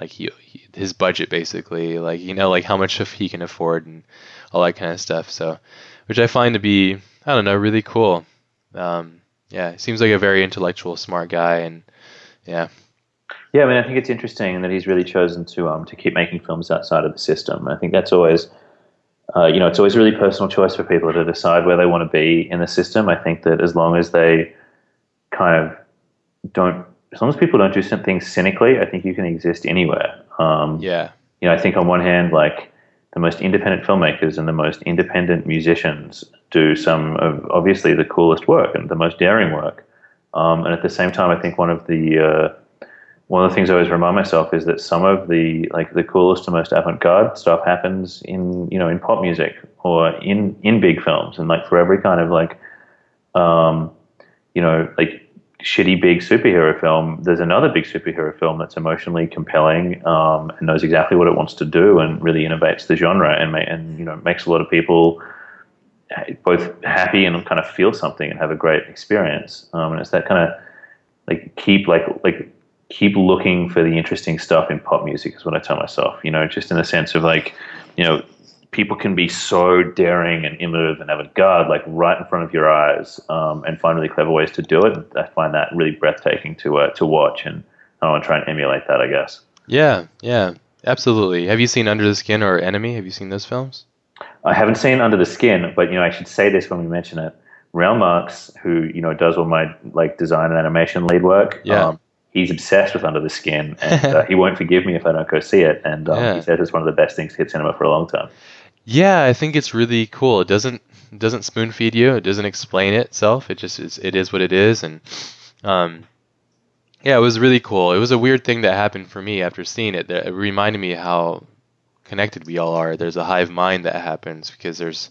like he, he, his budget basically, like you know like how much he can afford and all that kind of stuff. So, which I find to be I don't know really cool. Um, yeah, seems like a very intellectual, smart guy and yeah. Yeah, I mean, I think it's interesting that he's really chosen to um to keep making films outside of the system. I think that's always, uh, you know, it's always a really personal choice for people to decide where they want to be in the system. I think that as long as they kind of don't, as long as people don't do some things cynically, I think you can exist anywhere. Um, yeah. You know, I think on one hand, like the most independent filmmakers and the most independent musicians do some of obviously the coolest work and the most daring work. Um, and at the same time, I think one of the uh, one of the things I always remind myself is that some of the like the coolest and most avant-garde stuff happens in you know in pop music or in in big films, and like for every kind of like um, you know like shitty big superhero film, there's another big superhero film that's emotionally compelling um, and knows exactly what it wants to do and really innovates the genre and and you know makes a lot of people both happy and kind of feel something and have a great experience. Um, and it's that kind of like keep like like keep looking for the interesting stuff in pop music is what I tell myself. You know, just in the sense of like, you know, people can be so daring and innovative and avant-garde, like right in front of your eyes, um, and find really clever ways to do it. I find that really breathtaking to uh, to watch, and I want to try and emulate that. I guess. Yeah, yeah, absolutely. Have you seen Under the Skin or Enemy? Have you seen those films? I haven't seen Under the Skin, but you know I should say this when we mention it. Marks, who you know does all my like design and animation lead work, yeah. Um, he's obsessed with Under the Skin, and uh, he won't forgive me if I don't go see it. And um, yeah. he says it's one of the best things to hit cinema for a long time. Yeah, I think it's really cool. It doesn't it doesn't spoon feed you. It doesn't explain itself. It just is, it is what it is, and um, yeah, it was really cool. It was a weird thing that happened for me after seeing it. That it reminded me how connected we all are. There's a hive mind that happens because there's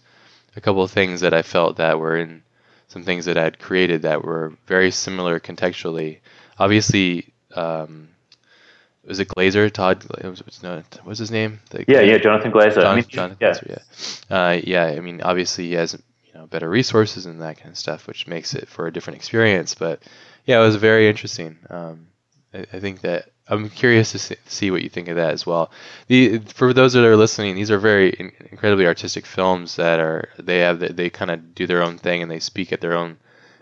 a couple of things that I felt that were in some things that I had created that were very similar contextually. Obviously, um, was it Glazer? Todd? What's, no, what's his name? The, yeah, yeah, Jonathan Glazer. Jonathan, I mean, Jonathan yeah. Glazer, yeah. Uh, yeah, I mean, obviously he has you know better resources and that kind of stuff, which makes it for a different experience. But yeah, it was very interesting. Um, I, I think that I'm curious to see what you think of that as well. The for those that are listening, these are very incredibly artistic films that are they have they kind of do their own thing and they speak at their own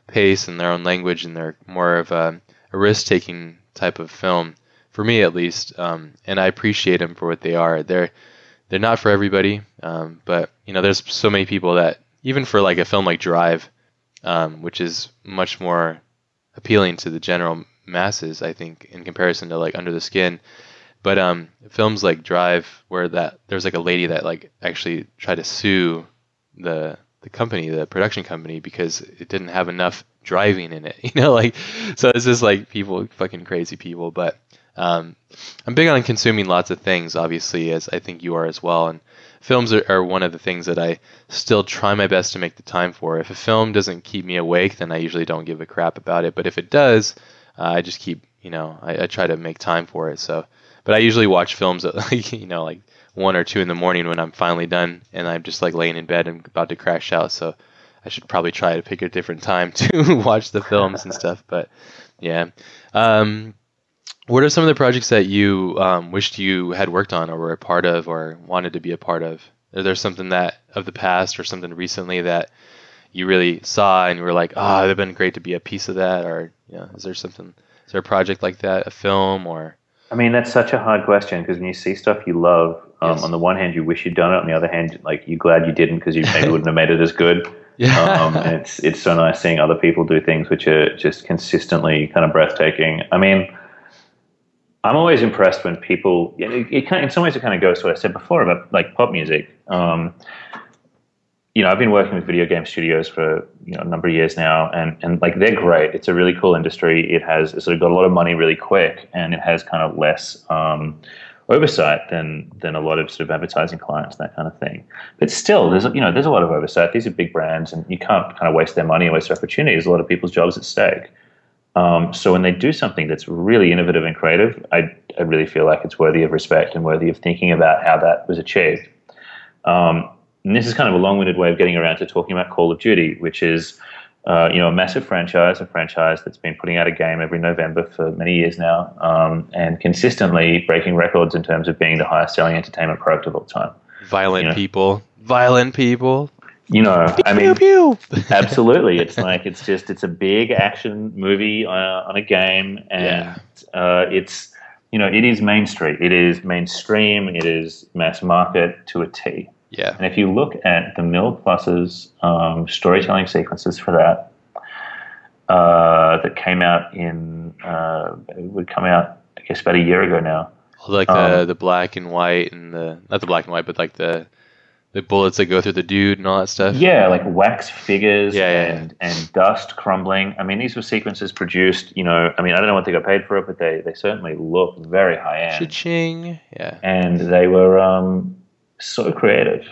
pace and their own language and they're more of a, a risk taking type of film for me at least. Um, and I appreciate them for what they are. They're they're not for everybody, um, but you know there's so many people that even for like a film like Drive, um, which is much more appealing to the general masses, I think, in comparison to like Under the Skin. But um, films like Drive, where that there's like a lady that like actually tried to sue the the company, the production company, because it didn't have enough driving in it. You know, like so it's just like people, fucking crazy people. But Um, I'm big on consuming lots of things, obviously, as I think you are as well. And films are, are, one of the things that I still try my best to make the time for. If a film doesn't keep me awake, then I usually don't give a crap about it. But if it does, uh, I just keep, you know, I, I, try to make time for it. So, but I usually watch films at like, you know, like one or two in the morning when I'm finally done and I'm just like laying in bed and about to crash out. So I should probably try to pick a different time to watch the films and stuff. But yeah. Um, what are some of the projects that you um, wished you had worked on or were a part of or wanted to be a part of? Is there something that of the past or something recently that you really saw and you were like, oh, it'd have been great to be a piece of that? Or, you know, is there something, is there a project like that, a film or? I mean, that's such a hard question because when you see stuff you love, um, yes. on the one hand, you wish you'd done it. On the other hand, like you're glad you didn't because you maybe wouldn't have made it as good. Yeah. Um, it's it's so nice seeing other people do things which are just consistently kind of breathtaking. I mean, I'm always impressed when people. It, it kind of, in some ways, it kind of goes to what I said before about like pop music. Um, you know, I've been working with video game studios for you know a number of years now, and and like they're great. It's a really cool industry. It has sort of got a lot of money really quick, and it has kind of less um, oversight than than a lot of sort of advertising clients, that kind of thing. But still, there's you know there's a lot of oversight. These are big brands, and you can't kind of waste their money waste their opportunities. A lot of people's jobs at stake. Um, so when they do something that's really innovative and creative, I, I really feel like it's worthy of respect and worthy of thinking about how that was achieved. Um, and this is kind of a long-winded way of getting around to talking about Call of Duty, which is uh, you know a massive franchise, a franchise that's been putting out a game every November for many years now, um, and consistently breaking records in terms of being the highest-selling entertainment product of all time. Violent you know? people, violent people you know, pew, I mean, pew, pew. absolutely. It's like it's just it's a big action movie uh, on a game, and yeah. uh, it's you know it is mainstream. It is mainstream. It is mass market to a T. Yeah. And if you look at the Mill Plus's um, storytelling sequences for that, uh, that came out in uh, it would come out I guess about a year ago now. Like the um, the black and white and the not the black and white, but like the the bullets that go through the dude and all that stuff. Yeah, like wax figures yeah, yeah, and, yeah. and dust crumbling. I mean, these were sequences produced, you know, I mean, I don't know what they got paid for it, but they, they certainly look very high end. Cha-ching. Yeah. And they were um, so creative.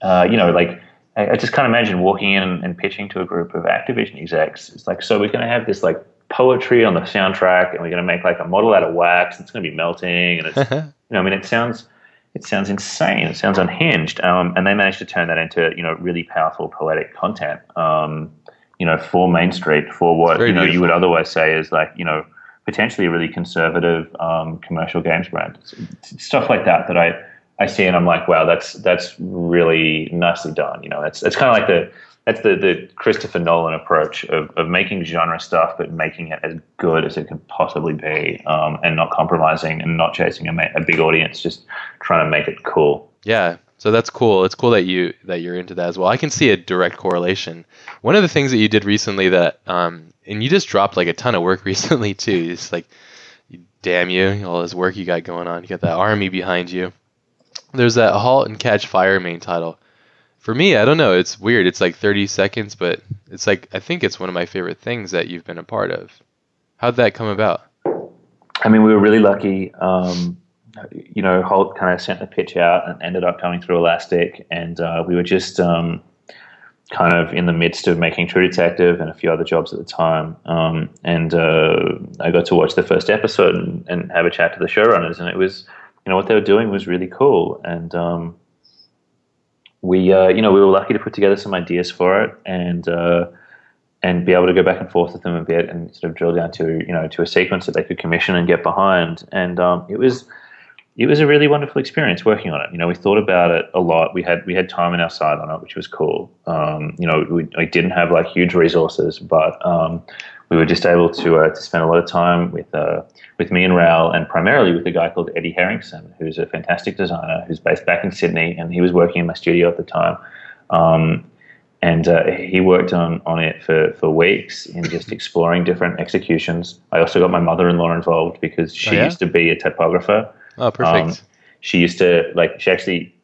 Uh, you know, like, I, I just can't imagine walking in and, and pitching to a group of Activision execs. It's like, so we're going to have this, like, poetry on the soundtrack and we're going to make, like, a model out of wax. It's going to be melting. And it's, you know, I mean, it sounds it sounds insane. It sounds unhinged. Um, and they managed to turn that into you know really powerful poetic content. Um, you know, for Main Street, for what you know beautiful. you would otherwise say is like you know potentially a really conservative um, commercial games brand. Stuff like that that I I see and I'm like, wow, that's that's really nicely done. You know, it's it's kind of like the that's the, the Christopher Nolan approach of, of making genre stuff, but making it as good as it can possibly be, um, and not compromising and not chasing a, a big audience, just trying to make it cool. Yeah, so that's cool. It's cool that you that you're into that as well. I can see a direct correlation. One of the things that you did recently that, um, and you just dropped like a ton of work recently too. It's like, damn you, all this work you got going on. You got that army behind you. There's that Halt and Catch Fire main title for me, I don't know. It's weird. It's like 30 seconds, but it's like I think it's one of my favorite things that you've been a part of. How'd that come about? I mean, we were really lucky. Um, you know, Halt kind of sent the pitch out and ended up coming through Elastic, and uh, we were just um, kind of in the midst of making True Detective and a few other jobs at the time. Um, and uh, I got to watch the first episode and, and, have a chat to the showrunners, and it was, you know, what they were doing was really cool. And um, we, uh, you know, we were lucky to put together some ideas for it and uh, and be able to go back and forth with them a bit and sort of drill down to you know to a sequence that they could commission and get behind. And um, it was it was a really wonderful experience working on it. You know, we thought about it a lot. We had we had time on our side on it, which was cool. Um, you know, we, we, didn't have like huge resources, but um, we were just able to uh, to spend a lot of time with uh, with me and Raoul, and primarily with a guy called Eddie Harrington, who's a fantastic designer who's based back in Sydney, and he was working in my studio at the time. Um, and uh, he worked on, on it for, for weeks in just exploring different executions. I also got my mother-in-law involved because she oh, yeah? used to be a typographer. Oh, perfect. Um, she used to like she actually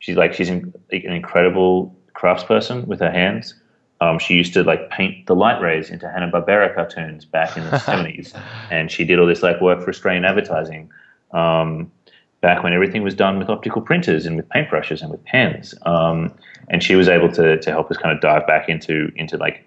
she's like she's an incredible craftsperson with her hands. Um, she used to like paint the light rays into Hanna Barbera cartoons back in the seventies, and she did all this like work for Australian advertising um, back when everything was done with optical printers and with paintbrushes and with pens. Um, and she was able to to help us kind of dive back into into like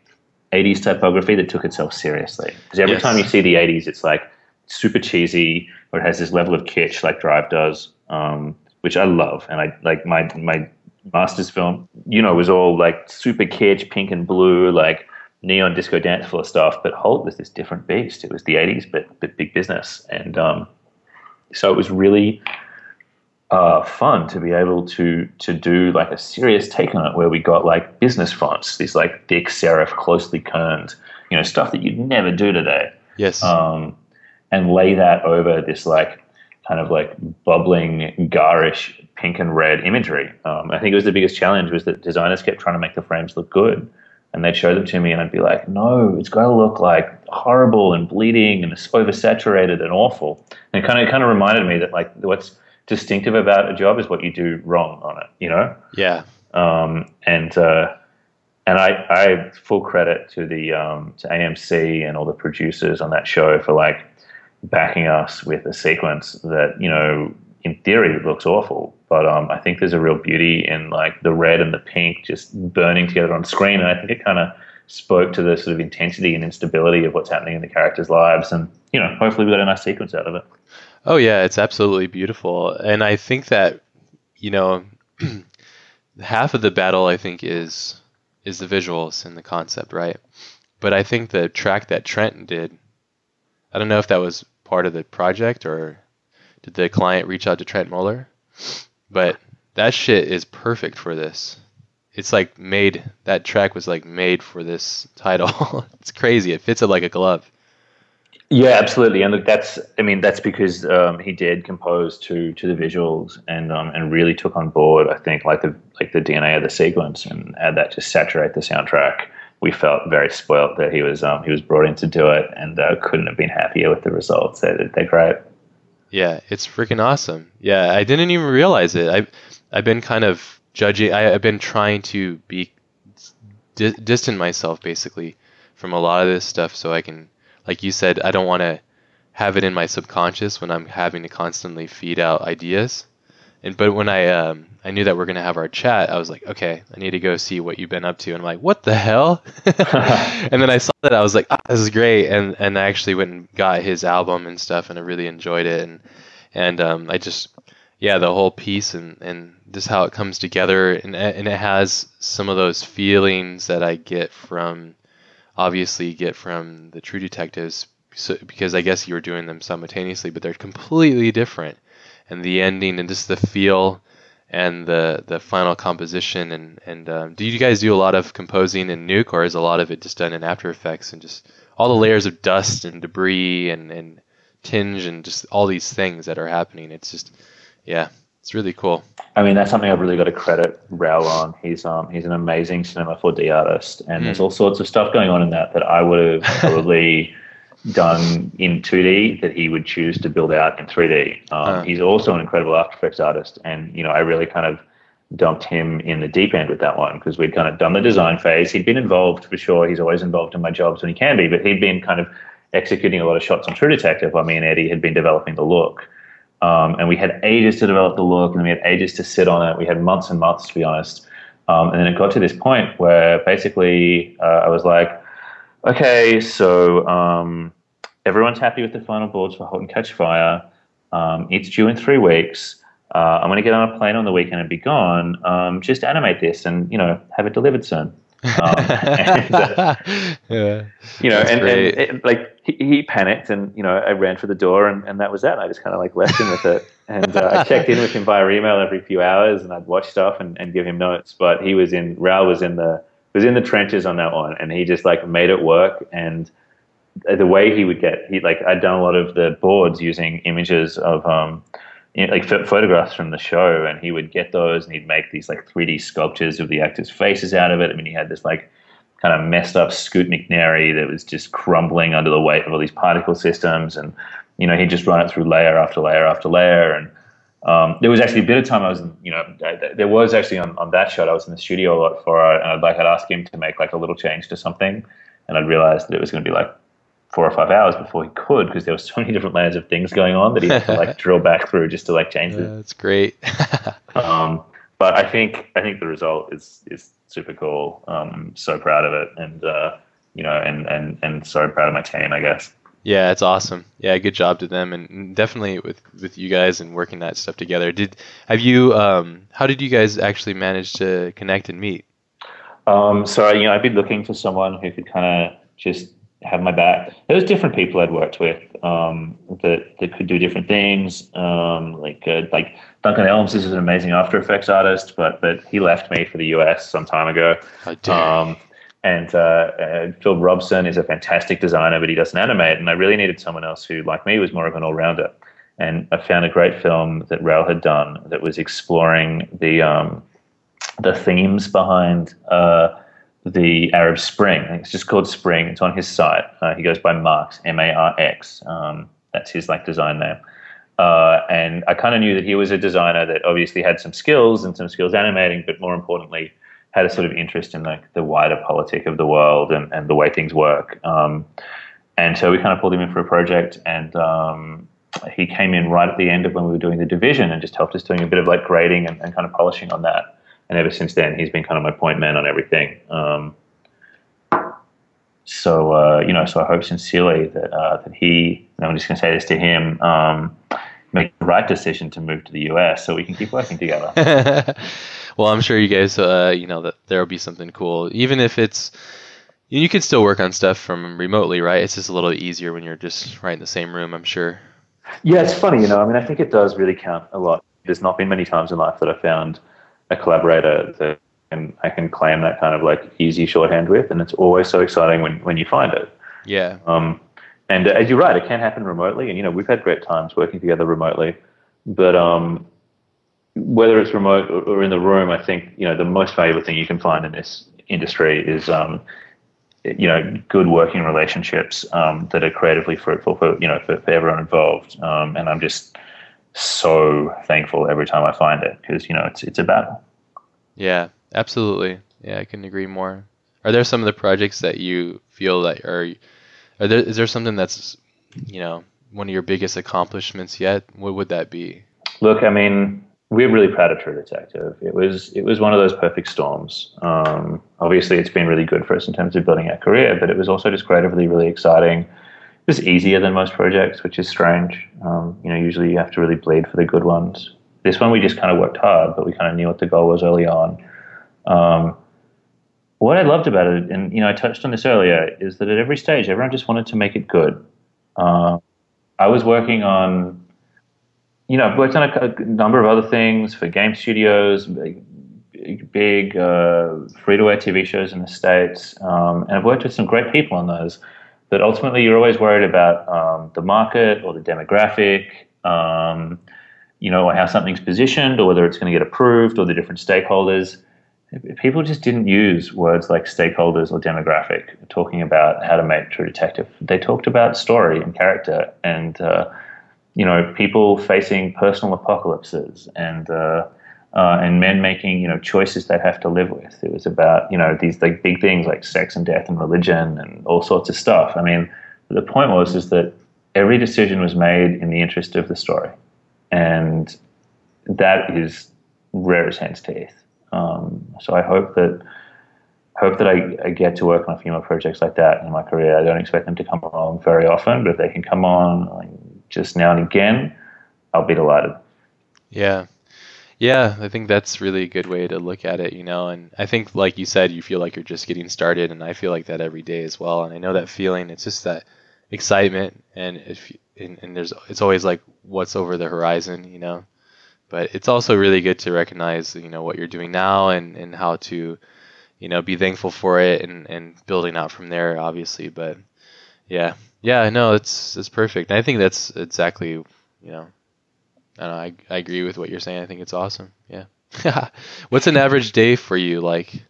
80s typography that took itself seriously. Because every Yes. time you see the 80s, it's like super cheesy or it has this level of kitsch like Drive does, um, which I love. And I like my my master's film, you know, was all like super kitsch, pink and blue, like neon disco dance floor stuff. But Halt was this different beast. It was the 80s, but but big business. And um, so it was really uh, fun to be able to to do like a serious take on it where we got like business fonts, these like thick serif, closely kerned, you know, stuff that you'd never do today, Yes. um, and lay that over this like kind of like bubbling garish pink and red imagery. Um, I think it was the biggest challenge was that designers kept trying to make the frames look good. And they'd show them to me, and I'd be like, "No, it's got to look like horrible and bleeding and oversaturated and awful." And it kind of kind of reminded me that like what's distinctive about a job is what you do wrong on it, you know. yeah. Um, and uh, and I, I full credit to the um, to AMC and all the producers on that show for like backing us with a sequence that you know in theory looks awful, but um, I think there's a real beauty in like the red and the pink just burning together on screen, and I think it kind of spoke to the sort of intensity and instability of what's happening in the characters' lives, and you know hopefully we got a nice sequence out of it. Oh yeah, it's absolutely beautiful, and I think that you know half of the battle I think is is the visuals and the concept, right? But I think the track that Trent did, I don't know if that was part of the project or did the client reach out to Trentemøller, but that shit is perfect for this. It's like made that track was like made for this title. it's crazy. It fits it like a glove. Yeah, absolutely, and that's I mean that's because um, he did compose to to the visuals and um, and really took on board I think like the like the DNA of the sequence and had that to saturate the soundtrack. We felt very spoilt that he was um, he was brought in to do it, and uh, couldn't have been happier with the results. They're, they're great. Yeah, it's freaking awesome. Yeah, I didn't even realize it. I I've been kind of judging. I, I've been trying to be di- distant myself basically from a lot of this stuff, so I can, like you said, I don't want to have it in my subconscious when I'm having to constantly feed out ideas. And but when I um I knew that we're gonna have our chat, I was like, okay, I need to go see what you've been up to. And I'm like, what the hell? and then I saw that I was like, ah, this is great. And and I actually went and got his album and stuff, and I really enjoyed it. And and um, I just yeah, the whole piece and and just how it comes together, and and it has some of those feelings that I get from obviously get from the True Detectives. So, because I guess you were doing them simultaneously, but they're completely different and the ending and just the feel and the the final composition. And and um, do you guys do a lot of composing in Nuke or is a lot of it just done in After Effects and just all the layers of dust and debris and and tinge and just all these things that are happening? It's just yeah it's really cool. I mean, that's something I've really got to credit Raoul on. He's um he's an amazing cinema 4D artist, and there's all sorts of stuff going on in that that I would have probably done in 2D that he would choose to build out in 3D. Um, Uh. He's also an incredible After Effects artist, and you know I really kind of dumped him in the deep end with that one because we'd kind of done the design phase. He'd been involved for sure. He's always involved in my jobs when he can be, but he'd been kind of executing a lot of shots on True Detective while me and Eddie had been developing the look. Um, and we had ages to develop the look, and we had ages to sit on it. We had months and months, to be honest. Um, and then it got to this point where basically uh, I was like, okay, so um, everyone's happy with the final boards for Halt and Catch Fire. Um, it's due in three weeks. Uh, I'm going to get on a plane on the weekend and be gone. Um, just animate this and you know have it delivered soon. Um, and, uh, yeah you know, That's and, and like he, he panicked, and you know, I ran for the door, and, and that was that. And I just kind of like left him with it, and uh, I checked in with him via email every few hours, and I'd watch stuff and, and give him notes. But he was in Raoul was in the was in the trenches on that one, and he just like made it work. And the way he would get, he like I'd done a lot of the boards using images of um, you know, like ph- photographs from the show, and he would get those, and he'd make these like 3D sculptures of the actors' faces out of it. I mean, he had this like kind of messed up Scoot McNairy that was just crumbling under the weight of all these particle systems. And, you know, he'd just run it through layer after layer after layer. And Um, there was actually a bit of time I was, you know, there was actually on, on that shot I was in the studio a lot for it, and I'd like I'd ask him to make like a little change to something, and I'd realized that it was going to be like four or five hours before he could because there were so many different layers of things going on that he had to like drill back through just to like change it. That's great. um, but I think I think the result is is super cool. Um, I'm so proud of it, and uh, you know, and and and so proud of my team. I guess. Yeah, it's awesome. Yeah, good job to them, and definitely with with you guys and working that stuff together. Did have you? Um, how did you guys actually manage to connect and meet? Um, so you know, I've been looking for someone who could kind of just have my back. There was different people I'd worked with um, that that could do different things. Um, like uh, like Duncan Elms is an amazing After Effects artist, but but he left me for the US some time ago. I Um, and uh, uh, Phil Robson is a fantastic designer, but he doesn't animate. And I really needed someone else who, like me, was more of an all rounder. And I found a great film that Raoul had done that was exploring the um, the themes behind. The Arab Spring. It's just called Spring. It's on his site. Uh, he goes by Marx, M A R X. Um, that's his like design name. Uh, and I kind of knew that he was a designer that obviously had some skills and some skills animating, but more importantly, had a sort of interest in like the wider politic of the world and, and the way things work. Um, and so we kind of pulled him in for a project, and um, he came in right at the end of when we were doing the division and just helped us doing a bit of like grading and, and kind of polishing on that and ever since then, he's been kind of my point man on everything. Um, so uh, you know, so I hope sincerely that uh, that he. I'm just going to say this to him. Um, make the right decision to move to the US so we can keep working together. well, I'm sure you guys, uh, you know, that there will be something cool, even if it's. You can still work on stuff from remotely, right? It's just a little easier when you're just right in the same room. I'm sure. Yeah, it's funny, you know. I mean, I think it does really count a lot. There's not been many times in life that I found a collaborator that can, I can claim that kind of like easy shorthand with, and it's always so exciting when, when you find it. Yeah. Um, and uh, as you're right, it can happen remotely, and you know we've had great times working together remotely, but um, whether it's remote or in the room, I think you know the most valuable thing you can find in this industry is um, you know good working relationships um, that are creatively fruitful for you know for, for everyone involved. Um, and I'm just so thankful every time I find it because you know it's it's a battle. Yeah, absolutely. Yeah, I couldn't agree more. Are there some of the projects that you feel that are are there is there something that's you know one of your biggest accomplishments yet? What would that be? Look, I mean, we're really proud of True Detective. It was it was one of those perfect storms. Um, obviously, it's been really good for us in terms of building our career, but it was also just creatively really exciting was easier than most projects, which is strange. Um, you know, usually you have to really bleed for the good ones. This one we just kind of worked hard, but we kind of knew what the goal was early on. Um, what I loved about it, and you know, I touched on this earlier, is that at every stage, everyone just wanted to make it good. Uh, I was working on, you know, I've worked on a, a, number of other things for game studios, big, uh, free-to-air TV shows in the states, um, and I've worked with some great people on those. But ultimately, you're always worried about um, the market or the demographic, um, you know, how something's positioned or whether it's going to get approved or the different stakeholders. People just didn't use words like stakeholders or demographic talking about how to make True Detective. They talked about story and character and, uh, you know, people facing personal apocalypses and, uh, uh, and men making you know choices they have to live with. It was about you know these like big things like sex and death and religion and all sorts of stuff. I mean, the point was is that every decision was made in the interest of the story, and that is rare as hen's teeth. Um, so I hope that hope that I, I, get to work on a few more projects like that in my career. I don't expect them to come along very often, but if they can come on like, just now and again, I'll be delighted. Yeah, yeah, I think that's really a good way to look at it, you know. And I think, like you said, you feel like you're just getting started, and I feel like that every day as well. And I know that feeling. It's just that excitement, and if and, and there's it's always like what's over the horizon, you know. But it's also really good to recognize, you know, what you're doing now and and how to, you know, be thankful for it and and building out from there, obviously. But yeah, yeah, no, it's it's perfect. And I think that's exactly, you know I, I agree with what you're saying. I think it's awesome. Yeah. What's an average day for you like?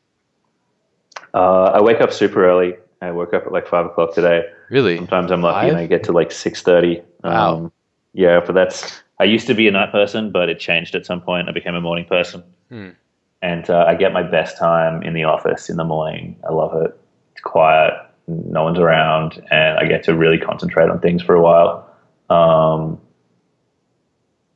Uh, I wake up super early. I woke up at like five o'clock today. Really? Sometimes I'm lucky five? and I get to like six thirty. Wow. Um, yeah, but that's I used to be a night person, but it changed at some point. I became a morning person. Hmm. And uh, I get my best time in the office in the morning. I love it. It's quiet, no one's around, and I get to really concentrate on things for a while. Um,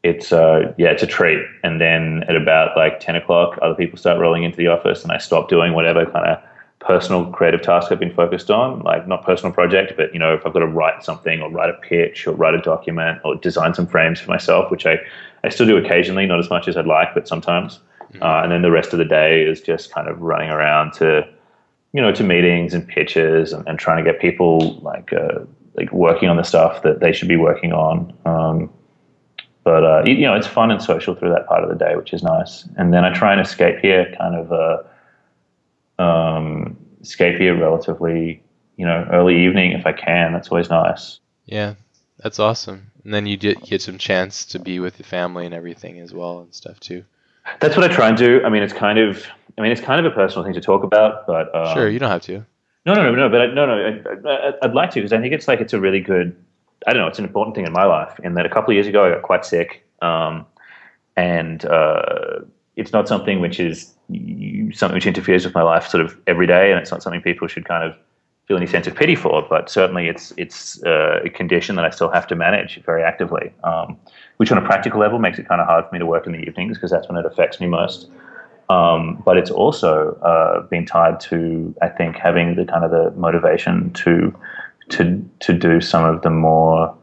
it's uh, yeah, it's a treat. And then at about like ten o'clock, other people start rolling into the office, and I stop doing whatever kind of personal creative task I've been focused on, like not personal project, but you know, if I've got to write something or write a pitch or write a document or design some frames for myself, which I, I still do occasionally, not as much as I'd like, but sometimes. Mm-hmm. Uh, and then the rest of the day is just kind of running around to, you know, to meetings and pitches and, and trying to get people like, uh, like working on the stuff that they should be working on. Um, but uh, you know, it's fun and social through that part of the day, which is nice. And then I try and escape here, kind of uh, um, escape here relatively, you know, early evening if I can. That's always nice. Yeah, that's awesome. And then you get get some chance to be with the family and everything as well and stuff too. That's what I try and do. I mean, it's kind of, I mean, it's kind of a personal thing to talk about, but um, sure, you don't have to. No, no, no, no. But I, no, no. I, would like to because I think it's like it's a really good. I don't know. It's an important thing in my life. In that, a couple of years ago, I got quite sick, um, and uh, it's not something which is something which interferes with my life sort of every day, and it's not something people should kind of feel any sense of pity for. But certainly, it's it's uh, a condition that I still have to manage very actively, um, which on a practical level makes it kind of hard for me to work in the evenings because that's when it affects me most. Um, but it's also uh, been tied to, I think, having the kind of the motivation to to to do some of the more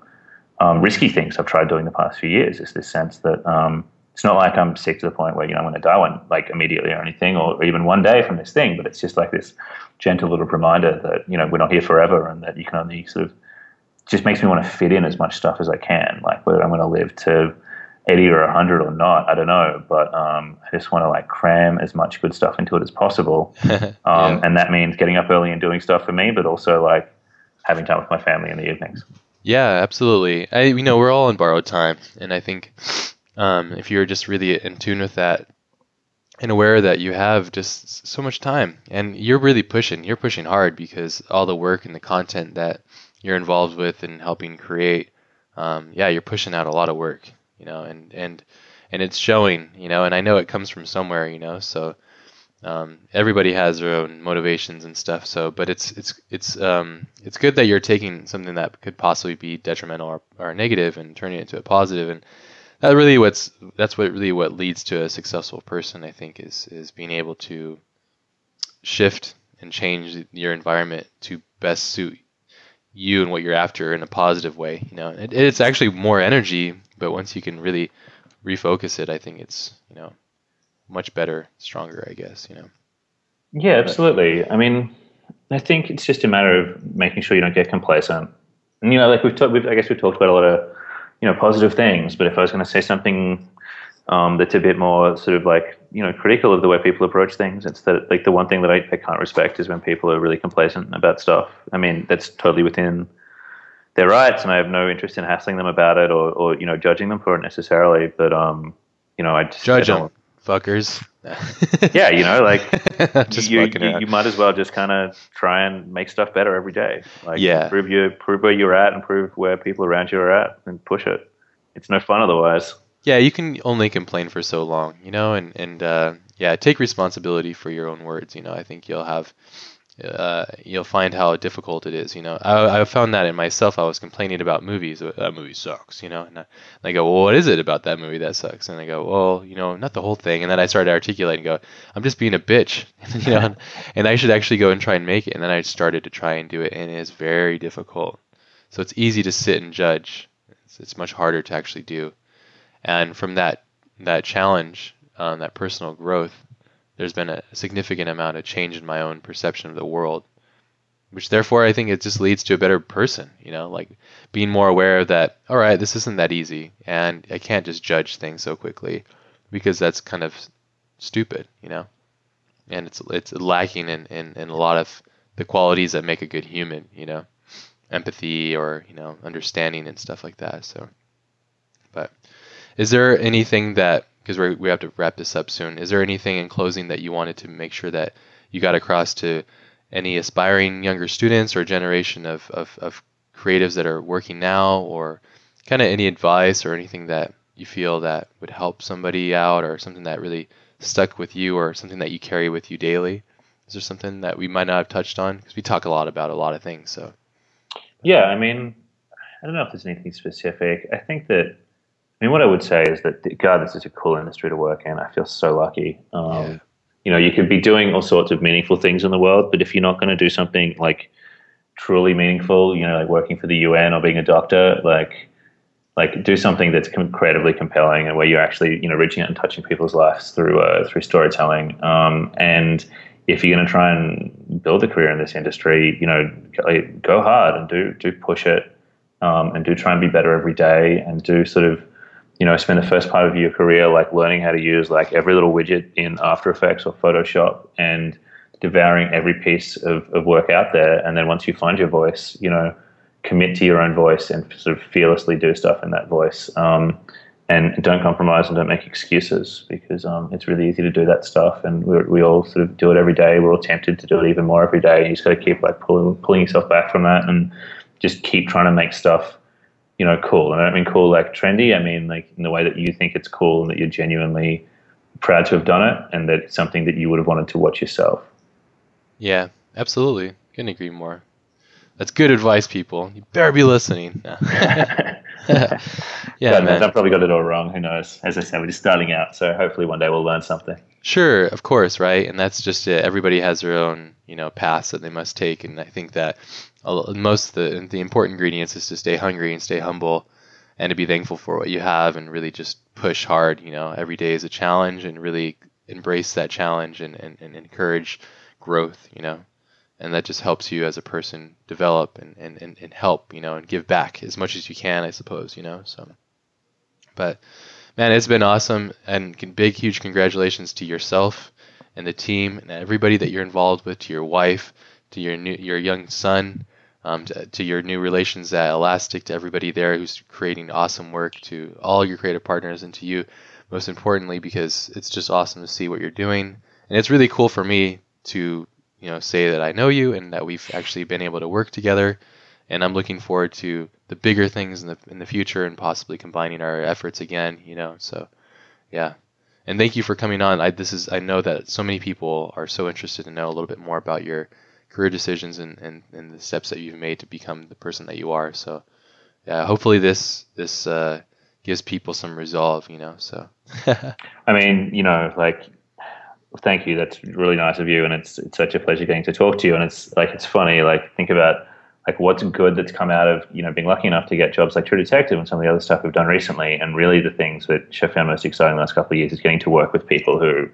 um, risky things I've tried doing the past few years. Is this sense that um, it's not like I'm sick to the point where you know I'm going to die one like immediately or anything, or even one day from this thing. But it's just like this gentle little reminder that you know we're not here forever, and that you can only sort of just makes me want to fit in as much stuff as I can. Like whether I'm going to live to 80 or 100 or not, I don't know. But um, I just want to like cram as much good stuff into it as possible. Um, yeah. And that means getting up early and doing stuff for me, but also like having time with my family in the evenings. Yeah, absolutely. I you know we're all on borrowed time, and I think um, if you're just really in tune with that and aware that you have just so much time and you're really pushing, you're pushing hard because all the work and the content that you're involved with and helping create, um, yeah, you're pushing out a lot of work, you know, and, and, and it's showing, you know, and I know it comes from somewhere, you know, so, um, everybody has their own motivations and stuff. So, but it's it's it's um, it's good that you're taking something that could possibly be detrimental or, or negative and turning it into a positive. And that really what's that's what really what leads to a successful person i think is is being able to shift and change your environment to best suit you and what you're after in a positive way you know it, it's actually more energy but once you can really refocus it i think it's you know much better stronger i guess you know yeah absolutely i mean i think it's just a matter of making sure you don't get complacent and you know like we've talked i guess we've talked about a lot of you know positive things. But if I was going to say something um, that's a bit more sort of like you know critical of the way people approach things, it's that like the one thing that I, I can't respect is when people are really complacent about stuff. I mean that's totally within their rights, and I have no interest in hassling them about it or, or you know judging them for it necessarily. But um, you know I just judge them, fuckers. yeah, you know, like you, you, you, might as well just kind of try and make stuff better every day. Like, yeah, prove you prove where you're at and prove where people around you are at, and push it. It's no fun otherwise. Yeah, you can only complain for so long, you know, and and uh, yeah, take responsibility for your own words. You know, I think you'll have uh, you'll find how difficult it is. You know, I, I found that in myself. I was complaining about movies. That movie sucks. You know, and I, and I, go, well, what is it about that movie that sucks? And I go, well, you know, not the whole thing. And then I started articulating, go, I'm just being a bitch. you know, and, and I should actually go and try and make it. And then I started to try and do it, and it is very difficult. So it's easy to sit and judge. It's, it's much harder to actually do. And from that that challenge, um, that personal growth, there's been a significant amount of change in my own perception of the world which therefore I think it just leads to a better person, you know, like being more aware that all right, this isn't that easy and I can't just judge things so quickly because that's kind of stupid, you know. And it's it's lacking in, in, in a lot of the qualities that make a good human, you know. Empathy or, you know, understanding and stuff like that. So but is there anything that because we have to wrap this up soon. Is there anything in closing that you wanted to make sure that you got across to any aspiring younger students or generation of, of, of creatives that are working now, or kind of any advice or anything that you feel that would help somebody out, or something that really stuck with you, or something that you carry with you daily? Is there something that we might not have touched on? Because we talk a lot about a lot of things. So, yeah, I mean, I don't know if there's anything specific. I think that, I mean, what I would say is that, God, this is a cool industry to work in. I feel so lucky. Um, yeah. You know, you could be doing all sorts of meaningful things in the world, but if you're not going to do something like truly meaningful, you know, like working for the UN or being a doctor, like, like do something that's creatively compelling and where you're actually, you know, reaching out and touching people's lives through uh, through storytelling. Um, and if you're going to try and build a career in this industry, you know, go hard and do do push it, um, and do try and be better every day, and do sort of, you know, spend the first part of your career like learning how to use like every little widget in After Effects or Photoshop, and devouring every piece of, of work out there. And then once you find your voice, you know, commit to your own voice and sort of fearlessly do stuff in that voice. Um, and don't compromise and don't make excuses because um, it's really easy to do that stuff and we we all sort of do it every day we're all tempted to do it even more every day And you just got to keep like pulling pulling yourself back from that and just keep trying to make stuff you know cool and I don't mean cool like trendy I mean like in the way that you think it's cool and that you're genuinely proud to have done it and that it's something that you would have wanted to watch yourself yeah absolutely couldn't agree more that's good advice people you better be listening yeah, but, man. I've probably got it all wrong. Who knows? As I said, we're just starting out, so hopefully one day we'll learn something. Sure, of course, right? And that's just it. Everybody has their own, you know, paths that they must take, and I think that most the the important ingredients is to stay hungry and stay humble, and to be thankful for what you have, and really just push hard. You know, every day is a challenge, and really embrace that challenge and, and, and encourage growth. You know, and that just helps you as a person develop and, and, and, and help you know and give back as much as you can i suppose you know so but man it's been awesome and big huge congratulations to yourself and the team and everybody that you're involved with to your wife to your new your young son um, to, to, your new relations at elastic to everybody there who's creating awesome work to all your creative partners and to you most importantly because it's just awesome to see what you're doing and it's really cool for me to you know say that I know you and that we've actually been able to work together. And I'm looking forward to the bigger things in the in the future and possibly combining our efforts again. You know, so yeah. And thank you for coming on. I this is I know that so many people are so interested to know a little bit more about your career decisions and, and, and the steps that you've made to become the person that you are. So yeah, hopefully this this uh, gives people some resolve. You know, so. I mean, you know, like thank you. That's really nice of you, and it's it's such a pleasure getting to talk to you. And it's like it's funny. Like think about like what's good that's come out of you know being lucky enough to get jobs like True Detective and some of the other stuff we've done recently. And really, the things that I found most exciting the last couple of years is getting to work with people who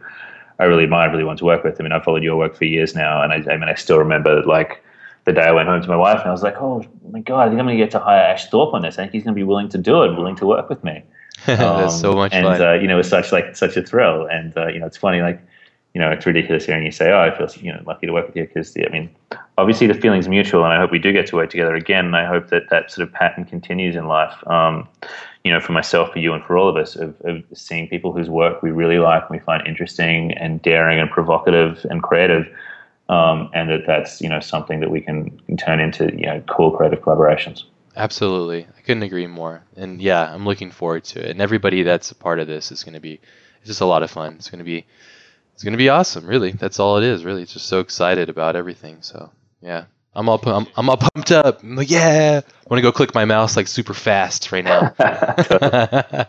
I really admire, really want to work with. I mean, I've followed your work for years now, and I, I mean, I still remember like the day I went home to my wife and I was like, oh my god, I think I'm going to get to hire Ash Thorpe on this. I think he's going to be willing to do it, willing to work with me. Um, That's so much and, fun. Uh, you know, it was such like such a thrill. And uh, you know, it's funny like you know, it's ridiculous hearing you say, "Oh, I feel you know lucky to work with you." Because I mean, obviously the feeling's mutual, and I hope we do get to work together again. And I hope that that sort of pattern continues in life. Um, you know, for myself, for you, and for all of us, of, of, seeing people whose work we really like and we find interesting and daring and provocative and creative, um, and that that's you know something that we can, turn into you know cool creative collaborations. Absolutely, I couldn't agree more. And yeah, I'm looking forward to it. And everybody that's a part of this is going to be it's just a lot of fun. It's going to be it's gonna be awesome. Really, that's all it is. Really, it's just so excited about everything. So yeah, I'm all I'm, I'm all pumped up. I'm like, yeah, I want to go click my mouse like super fast right now.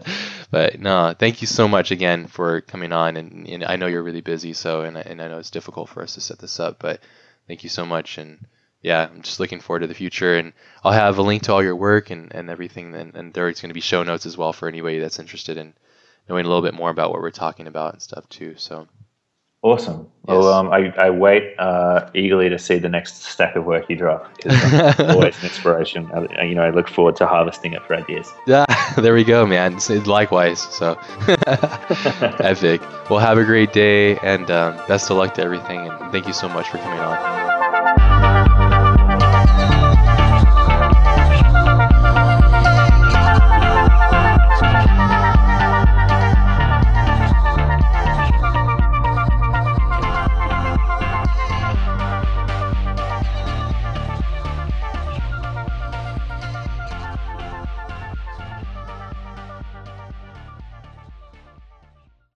but no, thank you so much again for coming on. And, and I know you're really busy, so and I, and I know it's difficult for us to set this up, but thank you so much. And yeah, I'm just looking forward to the future. And I'll have a link to all your work and, and everything. And, and there's going to be show notes as well for anybody that's interested in knowing a little bit more about what we're talking about and stuff too. So Awesome. Yes. Well, um, I, I wait uh, eagerly to see the next stack of work you drop. It's always an inspiration. I, you know, I look forward to harvesting it for ideas. Yeah, there we go, man. Likewise. So, epic. Well, have a great day and um, best of luck to everything. And thank you so much for coming on.